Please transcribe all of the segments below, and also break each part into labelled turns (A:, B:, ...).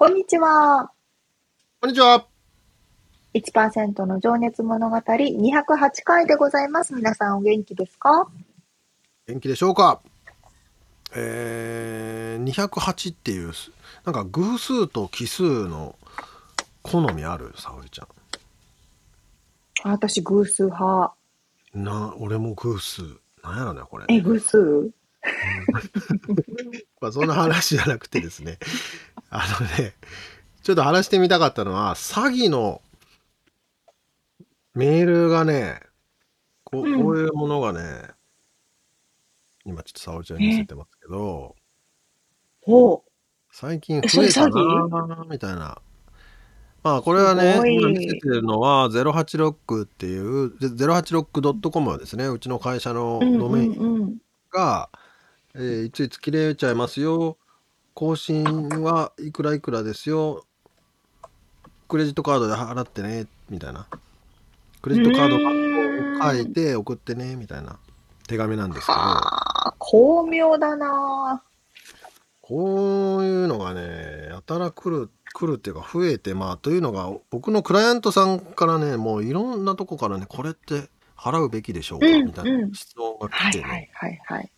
A: こんにちは。
B: こんにちは。
A: 1%の情熱物語208回でございます。皆さんお元気ですか？
B: 元気でしょうか？えー、208っていう、なんか偶数と奇数の好みある沙織ちゃん。
A: あ私偶数派。
B: な、俺も偶数。なんやろね、これ。
A: え、偶数？
B: まあそんな話じゃなくてですねあのねちょっと話してみたかったのは詐欺のメールがねこうこういうものがね、今ちょっと沙織ちゃんに見せてますけど最近増えたなみたいな。まあこれはね今見せてるのは086っていう 086.com はですねうちの会社のドメインが、えー、いついつ切れちゃいますよ。更新はいくらいくらですよ。クレジットカードで払ってね、みたいな。クレジットカードを書いて送ってね、みたいな手紙なんですけど。
A: 巧妙だな
B: こういうのがね、やたら来る、来るっていうか増えて、まあ、というのが、僕のクライアントさんからね、もういろんなとこからね、これって払うべきでしょうか、みたいな質問が来てね。はいはいはい、はい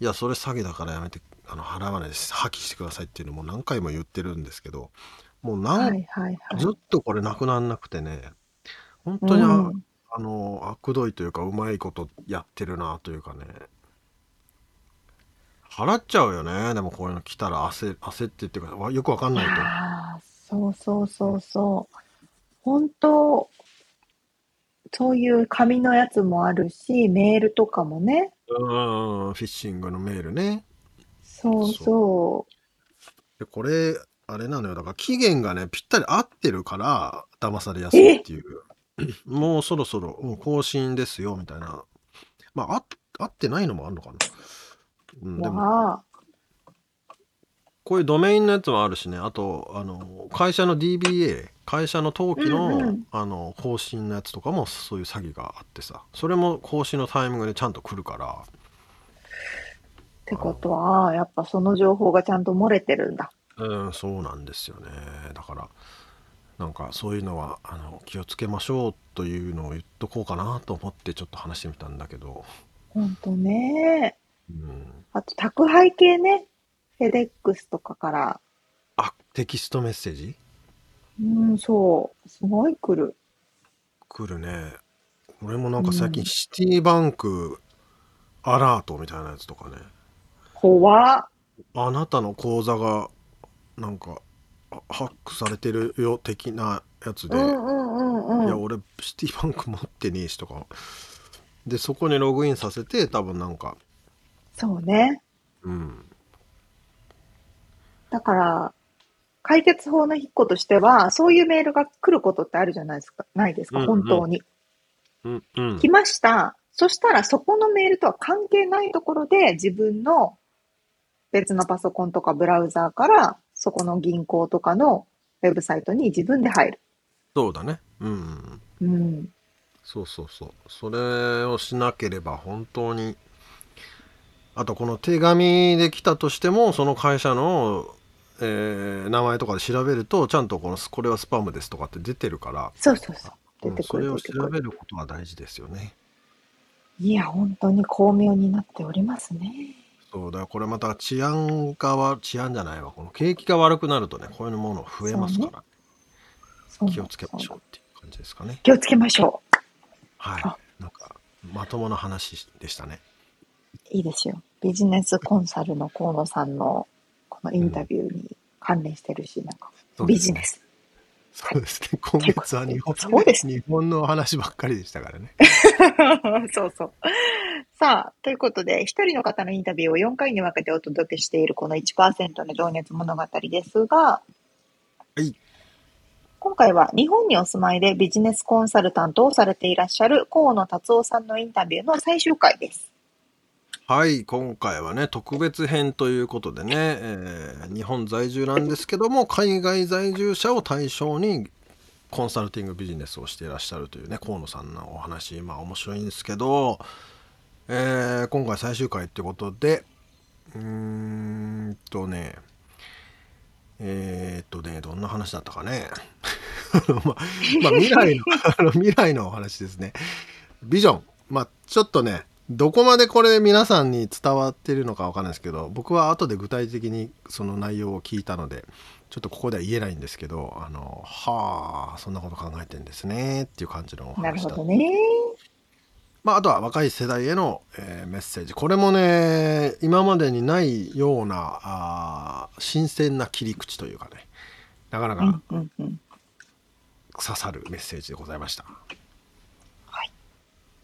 B: いやそれ詐欺だからやめてあの払わないです破棄してくださいっていうのも何回も言ってるんですけどもう何、はいはいはい、ずっとこれなくならなくてね本当にあ、うん、あの悪どいというかうまいことやってるなというかね。払っちゃうよね。でもこういうの来たら焦焦ってっていうかよくわかんないと。
A: そうそうそうそう。本当そういう紙のやつもあるしメールとかもね。
B: うん、フィッシングのメールね。
A: そうそう。
B: で、これ、あれなのよ。だから期限がね、ぴったり合ってるから、騙されやすいっていう。もうそろそろ、もう更新ですよ、みたいな。まあ、あ合ってないのもあるのかな。うん、でも、こういうドメインのやつもあるしね、あと、あの、会社の DBA、会社の登記の、うんうん、あの、更新のやつとかもそういう詐欺があってさ、それも更新のタイミングでちゃんと来るから。
A: ってことは、やっぱその情報がちゃんと漏れてるんだ。
B: うん、そうなんですよね。だから、なんかそういうのはあの気をつけましょうというのを言っとこうかなと思ってちょっと話してみたんだけど。
A: ほんとね。うん、あと宅配系ね。フェデックスとかから。
B: あ、テキストメッセージ？
A: うん、そう。すごい来る。
B: 来るね。俺もなんか最近シティバンクアラートみたいなやつとかね。
A: 怖っ。
B: あなたの口座がなんかハックされてるよ的なやつで、うんうんうんうん、いや俺シティバンク持ってねえしとか。でそこにログインさせて多分なんか。
A: そうね。うん。だから、解決法の一個としては、そういうメールが来ることってあるじゃないですか、ないですか、うんうん、本当に。うんうん、来ました。そしたら、そこのメールとは関係ないところで、自分の別のパソコンとかブラウザーから、そこの銀行とかのウェブサイトに自分で入る。
B: そうだね。うん。うん。そうそうそう。それをしなければ本当に、あとこの手紙で来たとしても、その会社のえー、名前とかで調べるとちゃんとこのこれはスパムですとかって出てるから
A: そうそうそう
B: 出てくる、それを調べることは大事ですよね
A: いや本当に巧妙になっておりますね
B: そうだこれまた治安が治安じゃないわこの景気が悪くなるとねこういうもの増えますから
A: そう
B: 気をつけましょうっていう感じですかね。
A: 気をつけましょ
B: はい
A: あ。
B: なんかまともな話でしたね。
A: う。いいですよ。ビジネスコンサルの河野さんのこのインタビューに関連してるし、なんかビジネス。
B: そうですね。今月は日本
A: そうです
B: 日本の話ばっかりでしたからね。
A: そうそう。さあ、ということで、一人の方のインタビューを4回に分けてお届けしているこの1%の情熱物語ですが、
B: はい。
A: 今回は日本にお住まいでビジネスコンサルタントをされていらっしゃる河野達夫さんのインタビューの最終回です。
B: はい、今回はね、特別編ということでね、えー日本在住なんですけども、海外在住者を対象にコンサルティングビジネスをしていらっしゃるというね、河野さんのお話、まあ面白いんですけど、えー今回最終回ってことで、うーんとね、えーっとね、どんな話だったかね。まあ、ま未来の、あの未来のお話ですね。ビジョン。まあちょっとね、どこまでこれ皆さんに伝わってるのかわかんないですけど、僕は後で具体的にその内容を聞いたので、ちょっとここでは言えないんですけど、あの、はあ、そんなこと考えてんですねっていう感じのお
A: なる
B: 話だ
A: ほどね。
B: まあ、あとは若い世代への、えーメッセージこれもね今までにないようなあー新鮮な切り口というかねなかなか。刺さるメッセージでございました。
A: はい。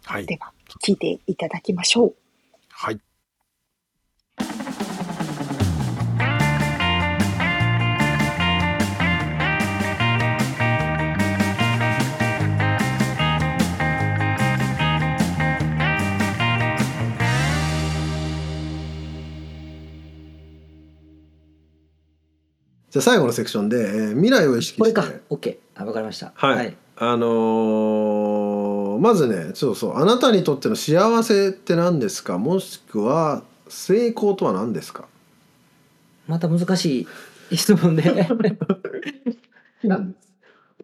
B: はい
A: では、聞いていただきましょう。
B: はいじゃあ最後のセクションで、えー未来を意識して
C: これか。OK。あ、わかりました。
B: はい、あのーまずねそうそうあなたにとっての幸せって何ですか？もしくは成功とは何ですか？
C: また難しい質問で。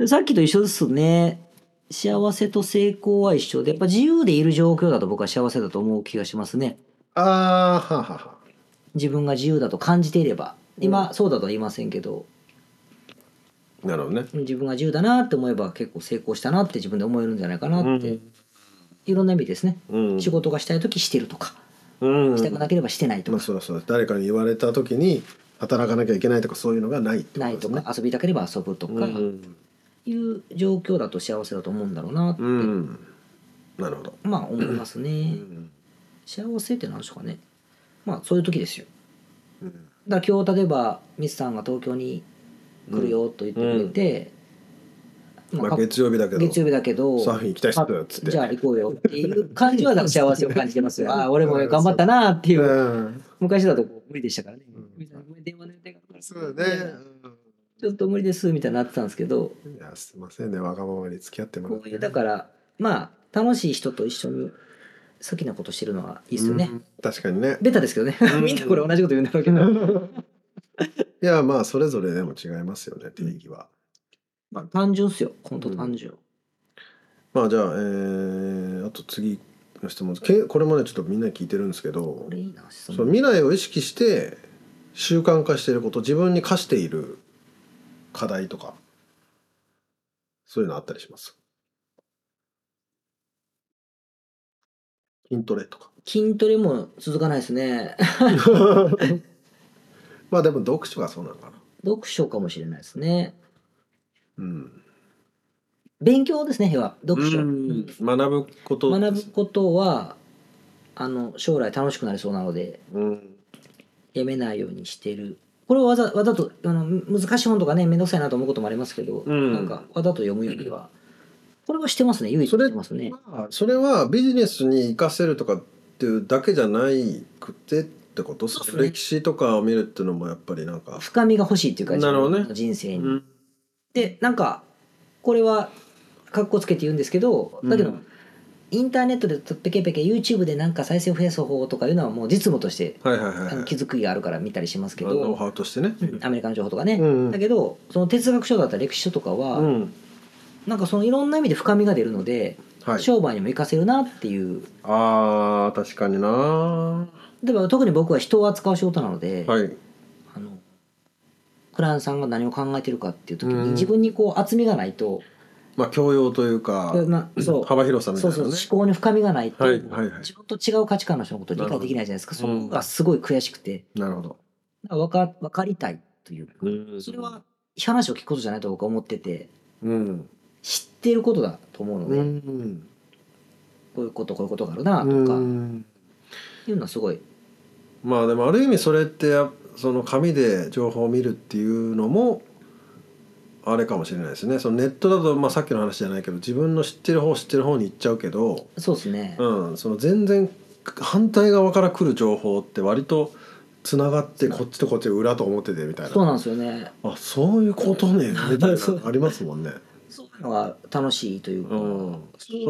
C: さっきと一緒ですね。幸せと成功は一緒で、やっぱ自由でいる状況だと僕は幸せだと思う気がしますね。
B: あーははは
C: 自分が自由だと感じていれば。今、そうだとは言いませんけど、
B: なるほどね。
C: 自分が自由だなって思えば結構成功したなって自分で思えるんじゃないかなって。
B: うん。
C: いろんな意味ですね。
B: うん。
C: 仕事がしたい時してるとか、
B: うん。
C: したくなければしてないとか、
B: まあそうそう誰かに言われた時に働かなきゃいけないとかそういうのがないってことですね
C: ないとか、遊びたければ遊ぶとか、
B: うん。
C: いう状況だと幸せだと思うんだろうなって、
B: うん。なるほど、
C: まあ思いますね。幸せって何でしょうかね。まあそういう時ですよ。
B: うん
C: だ今日例えばミスさんが東京に来るよと言ってくれて、
B: まあ、月曜日だけど。
C: 月曜日だけど
B: サーフィン行きたいっすっつって。
C: じゃあ行こうよっていう感じは幸せを感じてますよ。ああ俺も頑張ったなっていう、
B: うん。
C: 昔だとこう無理でしたからね、
B: うん。
C: 電話の予定が
B: そうだね、
C: ちょっと無理ですみたいになってたんですけど。
B: うんいやすいませんね。わがままに付き合ってもらって。
C: こういうだからまあ楽しい人と一緒に好きなことしてるのはいいですよね、
B: うん確かにね。
C: ベタですけどね。
B: うん。
C: みんなこれ同じこと言うんだろうけど。
B: いやまあそれぞれでも違いますよね定義は、
C: まあ単純っすよ。本当単純、
B: まあじゃあえー、あと次の質問。けこれもねちょっとみんなに聞いてるんですけど。
C: これいいな質
B: そう
C: 問
B: 未来を意識して習慣化していること自分に課している課題とかそういうのあったりします？筋トレとか。
C: 筋トレも続かないですね。
B: まあでも読書がそうなのかな。
C: 読書かもしれないですね。
B: うん。
C: 勉強ですね要は。読書、
B: うん。学ぶこと。
C: 学ぶことはあの将来楽しくなりそうなので
B: うん。
C: やめないようにしてる。これはわざわざとあの難しい本とかね面倒くさいなと思うこともありますけど、
B: うん。
C: なんかわざと読むよりはこれはしてますね。唯一
B: それ
C: してますね。
B: まあそれはビジネスに活かせるとかっていうだけじゃないくてってこと？
C: ね。
B: 歴史とかを見るっていうのもやっぱりなんか、
C: 深みが欲しいっていうか
B: なるほどね。
C: 人生に、
B: うん。
C: でなんかこれはかっこつけて言うんですけどだけど、
B: うん
C: インターネットでペケペケ YouTube でなんか再生を増やす方法とかいうのはもう実務として
B: はいはいはい
C: 気づきがあるから見たりしますけ
B: まあノウ
C: ど、
B: ハウとしてね、
C: うん。アメリカの情報とかね、
B: うん。
C: だけどその哲学書だったり歴史書とかは、
B: うん
C: なんかそのいろんな意味で深みが出るので、
B: はい、
C: 商売にも活かせるなっていう。
B: あー確かにな。は
C: でも特に僕は人を扱う仕事なので、
B: い。
C: あのクラントさんが何を考えてるかっていう時に、
B: うん。
C: 自分にこう厚みがないと、
B: まあ教養というか
C: まあそう。
B: 幅広さみた
C: そそう
B: いうなね
C: 思考に深みがないと、
B: はいはいはい。
C: 自分と違う価値観の人のことを理解できないじゃないですか。そこがすごい悔しくて。
B: なるほど。
C: 分か分かりたいというかそれは話を聞くことじゃないと僕は思ってて。
B: うん。
C: 知っていることだと思うので、
B: うん。
C: こういうことこういうことがあるなとか、
B: うん。
C: いうのはすごい。
B: まあでもある意味それってやその紙で情報を見るっていうのもあれかもしれないですね。そのネットだと、まあ、さっきの話じゃないけど自分の知ってる方知ってる方に行っちゃうけど、
C: そうですね、
B: うん、その全然反対側から来る情報って割とつながってこっちとこっちが裏と表でみたいな。
C: そうなんですよね。
B: あそういうことね みたいなありますもんね。
C: のが楽しいというか、
B: うん。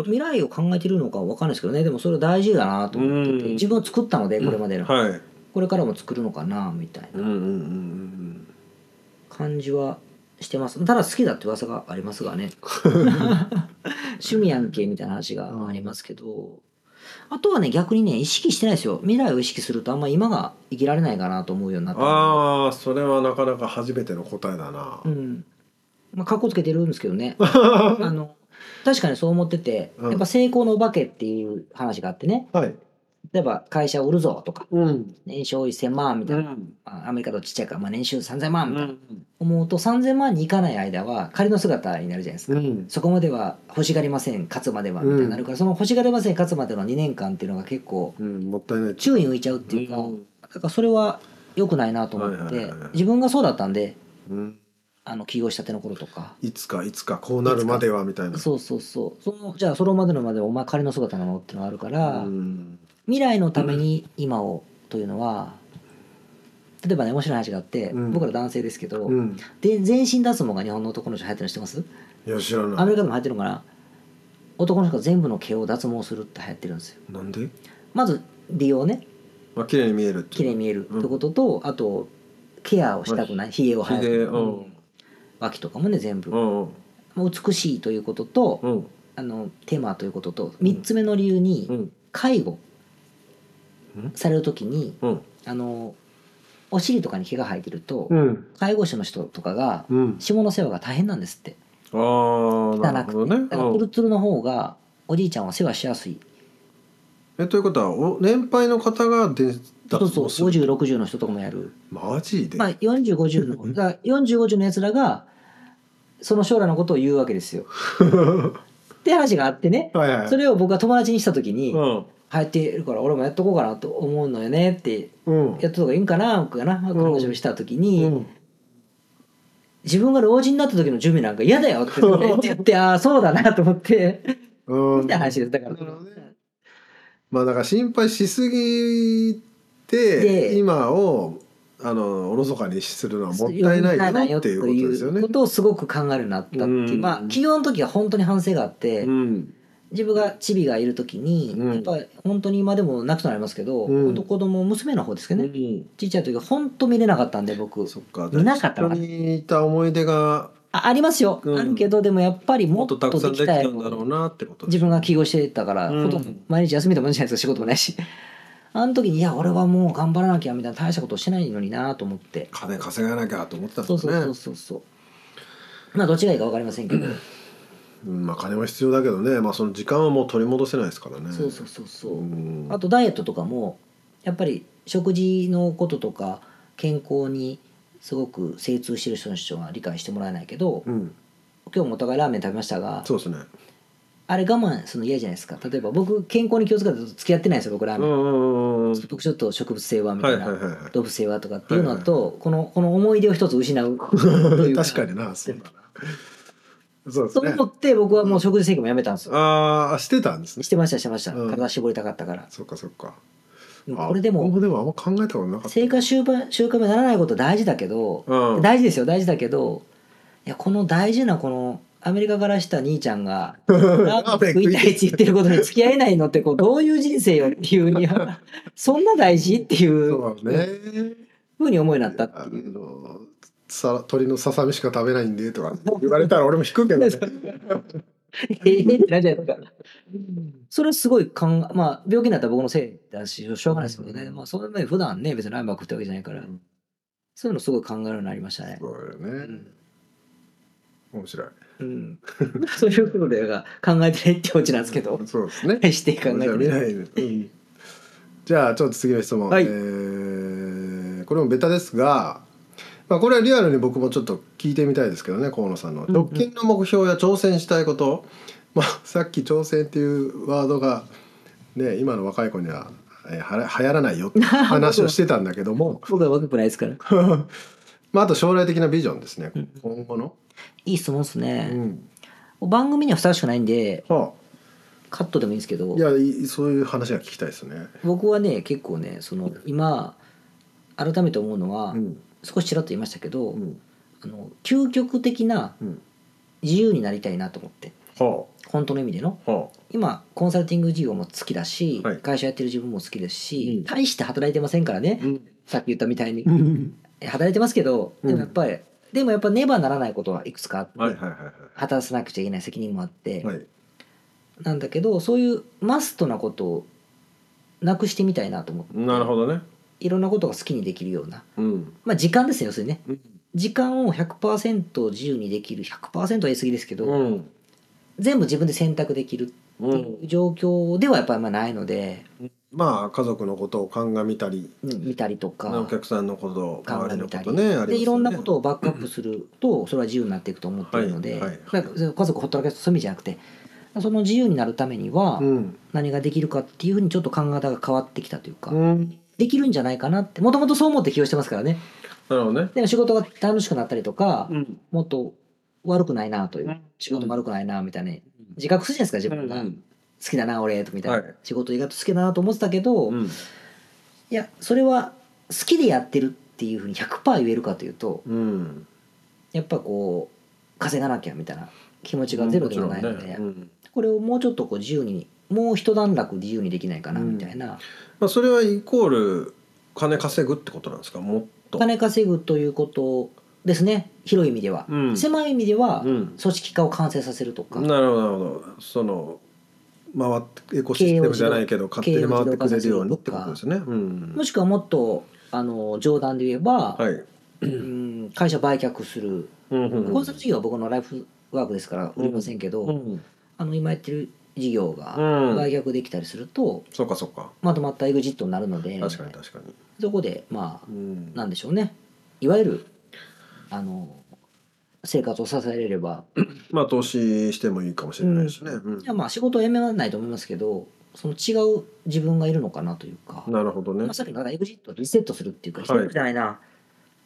C: 未来を考えてるのかわかんないですけどね。でもそれ大事だなと思ってて、
B: うん。
C: 自分を作ったのでこれまでの、
B: はい。
C: これからも作るのかなみたいな。感じはしてます。ただ好きだって噂がありますがね。趣味やんけみたいな話がありますけど、あとはね逆にね意識してないですよ。未来を意識するとあんま今が生きられないかなと思うようになった
B: ああそれはなかなか初めての答えだな。
C: うんまあかっこつけてるんですけどね あの確かにそう思ってて、
B: うん
C: やっぱ成功のお化けっていう話があってね
B: はい。
C: 例えば会社を売るぞとか
B: うん。
C: 年商1000万みたいな、
B: ん。
C: まあアメリカとちっちゃいから、まあ、年収3000万みたいな、思うと3000万にいかない間は仮の姿になるじゃないですか、
B: うん。
C: そこまでは欲しがりません勝つまではみたいになるから、その欲しがりません勝つまでの2年間っていうのが結構
B: うん。もったいない。
C: 宙に浮いちゃうっていうか、
B: うん
C: だからそれは良くないなと思って、自分がそうだったんで
B: うん。
C: あの起業したての頃とか
B: いつかいつかこうなるまではみたいな。
C: そうそうそうそのじゃあそれまでのまでお前仮の姿なのっていうのがあるから、
B: うん。
C: 未来のために今をというのは例えばね面白い話があって、
B: うん
C: 僕ら男性ですけど、
B: うん。
C: で全身脱毛が日本の男の人流行ってるの知ってます？
B: いや知らない。
C: アメリカでも流行ってるのかな？男の人が全部の毛を脱毛するって流行ってるんですよ
B: なんで？
C: まず美容ね
B: まあ綺麗に見える。
C: 綺麗に見えるってことと、あとケアをしたくないひげを生やす、
B: うん
C: 脇とかもね全部、
B: うんうん。
C: まあ美しいということと、
B: うん。
C: あのテーマということと3つ目の理由に、
B: うん。
C: 介護
B: うん。
C: される時に
B: うん。
C: あのお尻とかに毛が生えてると、
B: うん。
C: 介護士の人とかが
B: うん。
C: 下の世話が大変なんですって。
B: ああな
C: 汚くて、
B: るほどね。
C: だからツルツルの方がおじいちゃんは世話しやすい。
B: えということはお年配の方がで
C: そうそう
B: する。
C: 5060の人とかもやる。
B: マジで、
C: まあ4050の だから4050のやつらがその将来のことを言うわけですよ。って話があってね。
B: はいはい。
C: それを僕が友達にした時に
B: うん
C: 流行ってるから俺もやっとこうかなと思うのよねって
B: うん。
C: やっと方がいいんかな？僕がな話をした時
B: う
C: に、
B: ん。
C: 自分が老人になった時の準備なんか嫌だよって言って ああそうだなと思って。
B: うん。
C: みたいな話です。だから。
B: まあだから心配しすぎて
C: で
B: 今をあのおろそかにするのはもったいないよっていうことですよね。
C: ことをすごく考えるなったっていう、
B: うん。
C: まあ起業の時は本当に反省があって、
B: うん。
C: 自分がチビがいる時に、
B: うん。
C: やっぱり本当に今でも泣くとなりますけど、
B: うん。
C: 本当子供娘の方ですけどね、
B: うん。
C: ちっちゃい時は本当見れなかったんで僕。
B: そっか。
C: 見なかったのか
B: 一
C: な
B: 緒にいた思い出が
C: あありますよ、
B: うん。
C: あるけどでもやっぱりも
B: も
C: っと
B: っとたくさんでき
C: た
B: んだろうなってこと
C: 自分が起業してたから、毎日休みでもいいじゃないですか仕事もないしあの時にいや俺はもう頑張らなきゃみたいな大したことしてないのになと思って。
B: 金稼がなきゃと思ってたん
C: そうそう
B: ですね
C: そうそうそう。まあどっちがいいか分かりませんけど、
B: うんまあ金は必要だけどね。まあその時間はもう取り戻せないですからね。
C: そうそうそうそう、
B: うん。
C: あとダイエットとかもやっぱり食事のこととか健康にすごく精通してる人の人は理解してもらえないけど、
B: うん。
C: 今日もお互いラーメン食べましたが
B: そうですね
C: あれ我慢するの嫌じゃないですか。例えば僕健康に気をつけて付き合ってないんですよ僕ラーメン、
B: うんうんうん。うん
C: 僕ちょっと植物性はみたいな、動物性はとかっていうのだと、このこの思い出を一つ失う。という
B: 確か。になそうだな。そうですね。
C: そう思って僕はもう食事制限もやめたんですよ、
B: ああしてたんですね。
C: してましたしてました、
B: うん。
C: 体絞りたかったから。
B: そっかそっか。
C: これでも
B: 僕でもあんま考えたことなかった。
C: 生活習慣習慣にならないこと大事だけど、
B: うん。
C: 大事ですよ大事だけどいやこの大事なこのアメリカからした兄ちゃんが ラーメン食いたいって言ってることに付き合えないのってこうどういう人生よっていうには そんな大事っていう
B: そうね
C: ふうに思いになったっ
B: あ
C: ていう。
B: のさ鶏のささみしか食べないんでとか言われたら俺も引くけどね
C: ええってなっちゃうから。それはすごいかん、まあ、病気になったら僕のせいだし、しょうがないですけどね。まあ、その前普段ね、別にラーメン食ってるわけじゃないから。そういうのすごい考えるようになりましたね。
B: そうよね、
C: うん
B: 面白い。
C: うん、そういうことで考えてねってオチなんですけど、
B: そうですね。
C: して考え
B: じゃあ
C: てね。
B: 未来で、うん。じゃあちょっと次の質問、
C: はい。
B: えーこれもベタですが、まあ、これはリアルに僕もちょっと聞いてみたいですけどね河野さんの。
C: うん
B: 直近の目標や挑戦したいこと、まあ、さっき挑戦っていうワードが、ね、今の若い子には、えーはら流行らないよって話をしてたんだけども。
C: 僕は若くないですから。
B: まあ、あと将来的なビジョンですね。
C: うん
B: 今後の。
C: いい質問です
B: う
C: ね。
B: ん
C: 番組にはふさわしくないんで
B: は
C: カットでもいいんですけど。
B: あ、いやいそういう話が聞きたいですね。
C: 僕はね結構ねその今改めて思うのは、
B: うん。
C: 少しちらっと言いましたけど、
B: うん。
C: あの究極的な
B: うん。
C: 自由になりたいなと思って。
B: は
C: 本当の意味での。
B: あ。は
C: 今コンサルティング事業も好きだし、
B: はい。
C: 会社やってる自分も好きですし、
B: うん。
C: 大して働いてませんからね、
B: あ。
C: さっき言ったみたいに、
B: うん
C: 働いてますけどでもやっぱり、でもやっぱねばならないことはいくつかあって、
B: はいはいはい
C: 果たさなくちゃいけない責任もあって、
B: はい。はい。
C: なんだけどそういうマストなことをなくしてみたいなと思って
B: なるほどね。
C: いろんなことが好きにできるような
B: うん。
C: まあ時間ですね要するにね
B: うん。
C: 時間を100%自由にできる100%は言い過ぎですけど、
B: うん。
C: 全部自分で選択できるっていう状況ではやっぱりまあないので、
B: まあ家族のことを鑑みたり、
C: うん見たりとか
B: お客さんのことを周りのこ
C: 鑑みたり
B: とねね。
C: でいろんなことをバックアップすると それは自由になっていくと思っているので、
B: はいはい
C: 家族ほったらかすそういう意味じゃなくてその自由になるためには
B: うん。
C: 何ができるかっていうふうにちょっと考え方が変わってきたというか、
B: うん。
C: できるんじゃないかなってもともとそう思って起用してますからね
B: なるほどね。
C: でも仕事が楽しくなったりとか、
B: ん。
C: もっと悪くないなという、
B: うん
C: 仕事も悪くないなみたいな自覚するじゃないですか自分が、
B: うん
C: 好きだな俺とみたいな、
B: はい
C: 仕事意外と好きだなと思ってたけど、い
B: うん。
C: やそれは好きでやってるっていうふうに100%言えるかというと
B: うん。
C: やっぱこう稼がなきゃみたいな気持ちがゼロではないので、
B: もちろんねうん
C: これをもうちょっとこう自由にもう一段落自由にできないかな
B: うん
C: みたいな、
B: まあそれはイコール金稼ぐってことなんですか。もっと。
C: お金稼ぐということですね広い意味では、
B: うん
C: 狭い意味では
B: うん。
C: 組織化を完成させるとか、
B: なるほどなるほど。その回ってエコシステムじゃないけど勝手に回ってくれるようにってことですね。うん。
C: もしくはもっとあの冗談で言えば、
B: はい。
C: うん会社売却する
B: うんうん
C: コンサル事業は僕のライフワークですから売りませんけど、
B: うん。
C: あの今やってる事業が
B: うん
C: 売却できたりすると、
B: そうかそうか。
C: まとまったエグジットになるので
B: 確かに確かに。
C: そこでまあ
B: うん。
C: なんでしょうねいわゆるあの生活を支えれれば。
B: まあ投資してもいいかもしれないですね。うん。
C: いやまあ仕事を辞められないと思いますけどその違う自分がいるのかなというか、
B: なるほどね。
C: まあ、。さっきのエグジットをリセットするっていうか、
B: はい。
C: じゃないな。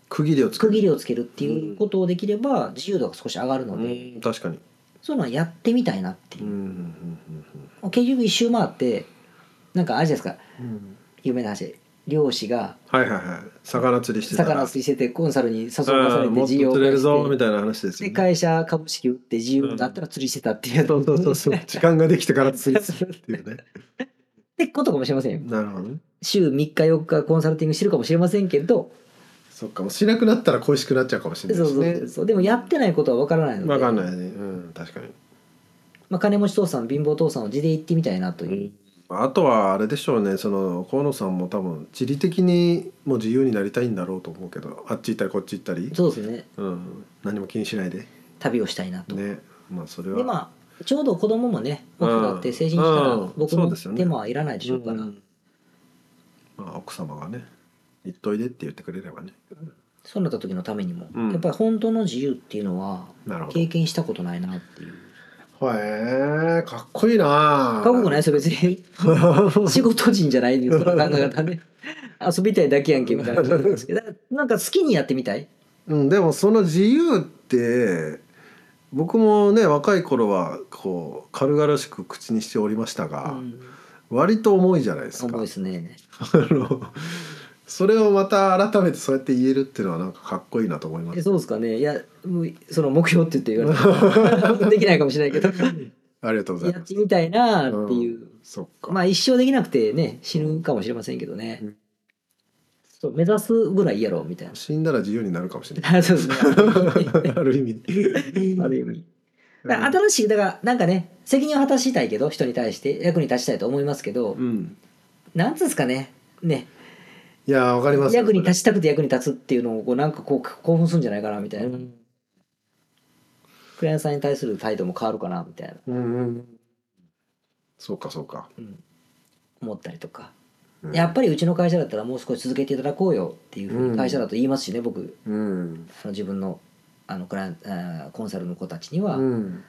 B: 区切りをつける。
C: 区切りをつけるっていうことをできれば自由度が少し上がるので、
B: うん。確かに。
C: そういうのはやってみたいなっていう。
B: うん
C: 結局一周回ってなんかあれじゃないですか。有名な話漁師が
B: はいはいはい。魚釣りしてたら
C: 魚釣りしててコンサルに誘わさ
B: あー
C: れて事業化
B: れるぞみたいな話ですよね。
C: で会社株式売って自由になったら釣りしてたっていう、
B: そうそうそうそう。時間ができてから釣りするっていうね。
C: ってことかもしれませんよ
B: なるほどね。
C: 週3日4日コンサルティングしてるかもしれませんけど
B: そっかもうしなくなったら恋しくなっちゃうかもしれ
C: そうそう
B: ないですね。
C: そうそうでもやってないことは分からないので
B: わかんないね。うん確かに。
C: まあ、金持ち父さん貧乏父さんを地で行ってみたいなという、
B: あとはあれでしょうねその河野さんも多分地理的にもう自由になりたいんだろうと思うけどあっち行ったりこっち行ったり、
C: そうですね。
B: うん、何も気にしないで。
C: 旅をしたいなと、
B: ね。まあそれは。
C: でまあちょうど子供もね大きくなって成人したら
B: うん。
C: 僕の
B: そうですよね。
C: 手間はいらないでしょうから、
B: んまあ、奥様がね行っといでって言ってくれればね。
C: そうなった時のためにも、
B: うん。
C: やっぱり本当の自由っていうのは経験したことないなっていう
B: へえかっこいいな。
C: かっこよくない？ですよ別に。仕事人じゃないんですその考え方ね。遊びたいだけやんけみたいな感 なんか好きにやってみたい？
B: うん、でもその自由って僕もね若い頃はこう軽々しく口にしておりましたが、
C: うん。
B: 割と重いじゃないですか。
C: 重いですね。
B: あのそれをまた改めてそうやって言えるっていうのはなんかかっこいいなと思います。
C: えそうですかねいやもうその目標って言って言われて できないかもしれないけど
B: ありがとうござい
C: やっ
B: ます。
C: てみたいなっていう、
B: そっか。
C: まあ一生できなくてね死ぬかもしれませんけどね、
B: うん
C: そう目指すぐらいやろうみたいな
B: 死んだら自由になるかもしれない。
C: そうですね
B: ある意味。
C: ある意味新しいだからなんかね責任を果たしたいけど人に対して役に立ちたいと思いますけど、
B: うん。
C: なんつうんですかねね
B: いやーわかります。よ
C: 役に立ちたくて役に立つっていうのをこうなんかこう興奮するんじゃないかなみたいな、クライアントさんに対する態度も変わるかなみたいな、
B: うんうんそうかそうか。
C: うん。思ったりとか、
B: うん。
C: やっぱりうちの会社だったらもう少し続けていただこうよっていうふうに会社だと言いますしね、僕。
B: うん。
C: あの自分のあのクライアコンサルの子たちには、
B: うん。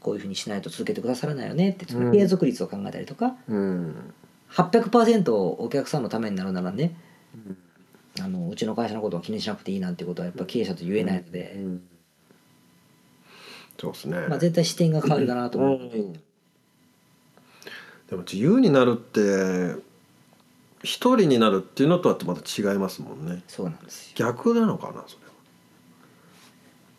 C: こういうふうにしないと続けてくださらないよねって継続率を考えたりとか、
B: うん。
C: 800%お客さんのためになるならねあのうちの会社のことは気にしなくていいなんてことはやっぱ経営者と言えないので、
B: うんそうですね。
C: まあ、絶対視点が変わるかなと思う。ので、
B: うん。でも自由になるって一人になるっていうのとはまた違いますもんね。
C: そうなんですよ。
B: 逆なのかなそれは。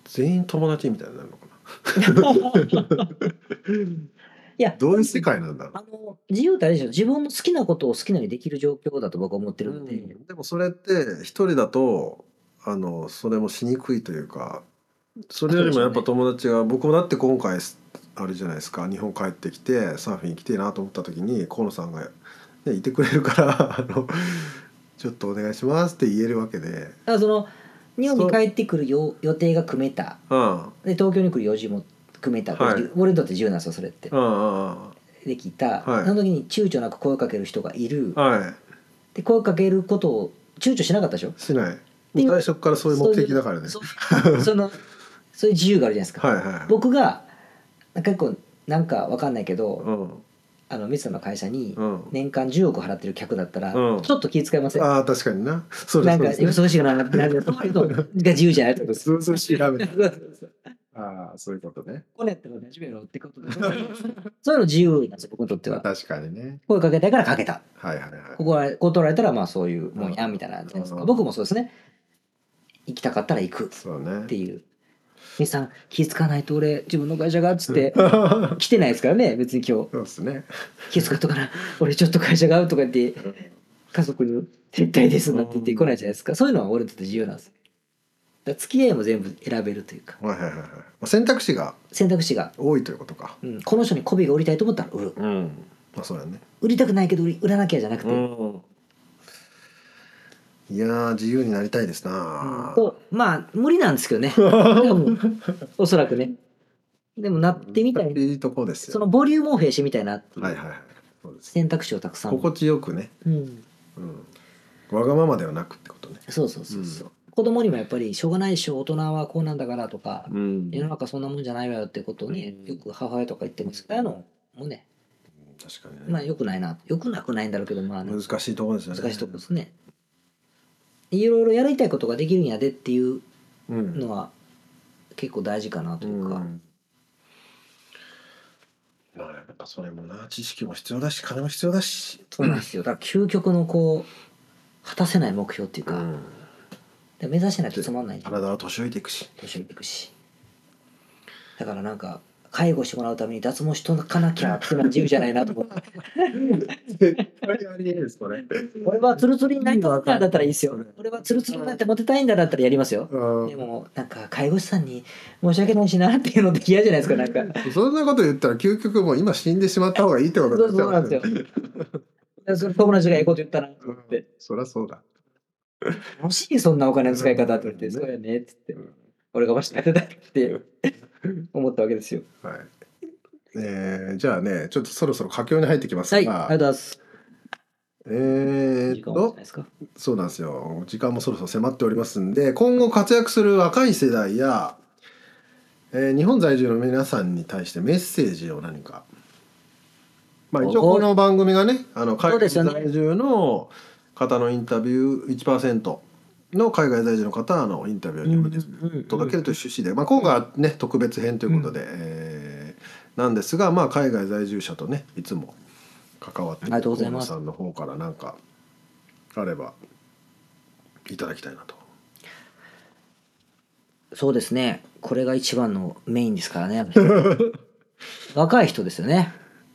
B: 全員友達みたいになるのかな
C: いや
B: どういう世界なんだろう？
C: あの自由ってあれでしょ？自分の好きなことを好きなようにできる状況だと僕は思ってるので、
B: うん。でもそれって一人だとあのそれもしにくいというかそれよりもやっぱ友達が、僕もだって今回あれじゃないですか日本帰ってきてサーフィン行きてえなと思った時に河野さんが、ね、いてくれるから あのちょっとお願いしますって言えるわけで、
C: だからその日本に帰ってくるよ予定が組めた。
B: うん、
C: で東京に来る用事も組めた、
B: はい。
C: 俺にとって自由なんですよそれって、できた、
B: はい。
C: その時に躊躇なく声をかける人がいる、
B: うんは
C: で声をかけることを躊躇しなかったでしょ？
B: いしない。
C: で
B: 最初からそういう目的だからね。
C: そういうそのそういう自由があるじゃないですか、
B: はいはいはい。
C: 僕が結構なんかわかんないけど、
B: うん。
C: あの水田の会社に
B: うん。
C: 年間10億払ってる客だったら、
B: うん。
C: ちょっと気遣いません、
B: ああ確かにな。そう
C: なんか
B: ですそうです。
C: 忙しくなるなると が自由じゃないってこと。です
B: そうそう調べて
C: そうそうそう
B: ああそういうことね。
C: これやったら大丈夫やろってことで そういうの自由なんですよ僕にとっては。
B: 確かにね。
C: 声かけたいからかけた。
B: はいはいはい。
C: ここは断られたらまあそういうもんやみたいな
B: うん。
C: 僕もそうですね。行きたかったら行く。
B: そうね。
C: っていう「ミさん気付かないと俺自分の会社が」っつって 来てないですからね。別に今日。
B: そうですね。
C: 気づかっとかな俺ちょっと会社が合うとか言って家族に「絶対です」なんて言って来ないじゃないですか。そういうのは俺にとって自由なんです付き合いも全部選べるというか。
B: はいはいはいはい。まあ選択肢が
C: 選択肢が、
B: 多いということか。
C: うん、この人に媚びが売りたいと思ったら売る。
B: うん。まあそうやね。
C: 売りたくないけど売り売らなきゃじゃなくて、
B: ん。いやー自由になりたいですな。
C: とまあ無理なんですけどね。おそらくね。でもなってみたい。
B: いいとこですよ。
C: そのボリュームを増やしてみたいな。っていう
B: はいはいはい。そうです。
C: 選択肢をたくさん、
B: 心地よくね。
C: うん、
B: うん。わがままではなくってことね。
C: そうそうそうそう、子供にもやっぱりしょうがないでしょ。大人はこうなんだからとか、
B: うん。
C: 世の中そんなもんじゃないわよってことをねよく母親とか言ってます。けどあのもうね
B: 確かにね。
C: まあよくないなよくなくないんだろうけどまあね、
B: 難しいところですよね。
C: 難しいとこですね。いろいろやりたいことができるんやでっていう
B: うん。
C: のは結構大事かなというか、
B: うん。まあやっぱそれもな知識も必要だし金も必要だし。
C: そうなんですよ。だから究極のこう果たせない目標っていうか、
B: うん
C: で目指してないとつまんない
B: 体は年老いていくし。
C: 年老いていくし。だからなんか介護してもらうために脱毛しとかなきゃっていうのは自由じゃないなと思って
B: 絶対ありえですこれ。
C: 俺はツルツルになりたいんだだったらいいですよ。俺はツルツルになってモテたいんだだったらやりますよ。でもなんか介護士さんに申し訳ないしなっていうのって嫌じゃないですかなんか。
B: そんなこと言ったら究極もう今死んでしまった方がいいってこと
C: そう。そうなんですよ。それ友達がええこと言ったなと思って
B: そりゃそうだ
C: 楽しいそんなお金の使い方って言って、そうやねって言って、俺がわしやってたって思ったわけですよ。
B: はい。えー、じゃあねちょっとそろそろ佳境に入ってきます
C: はい、
B: が、
C: ありがとうございます。
B: えー、とそうなんですよ。時間もそろそろ迫っておりますんで今後活躍する若い世代や、えー日本在住の皆さんに対してメッセージを何か。まあ一応この番組がねあの海外在住の方のインタビュー1%の海外在住の方のインタビューに届けるという趣旨で、まあ、今回はね特別編ということで、えーなんですが、まあ、海外在住者とねいつも関わっている
C: ありがとうございます
B: 河野さんの方から何かあればいただきたいなと。
C: そうですね。これが一番のメインですからね。若い人ですよね。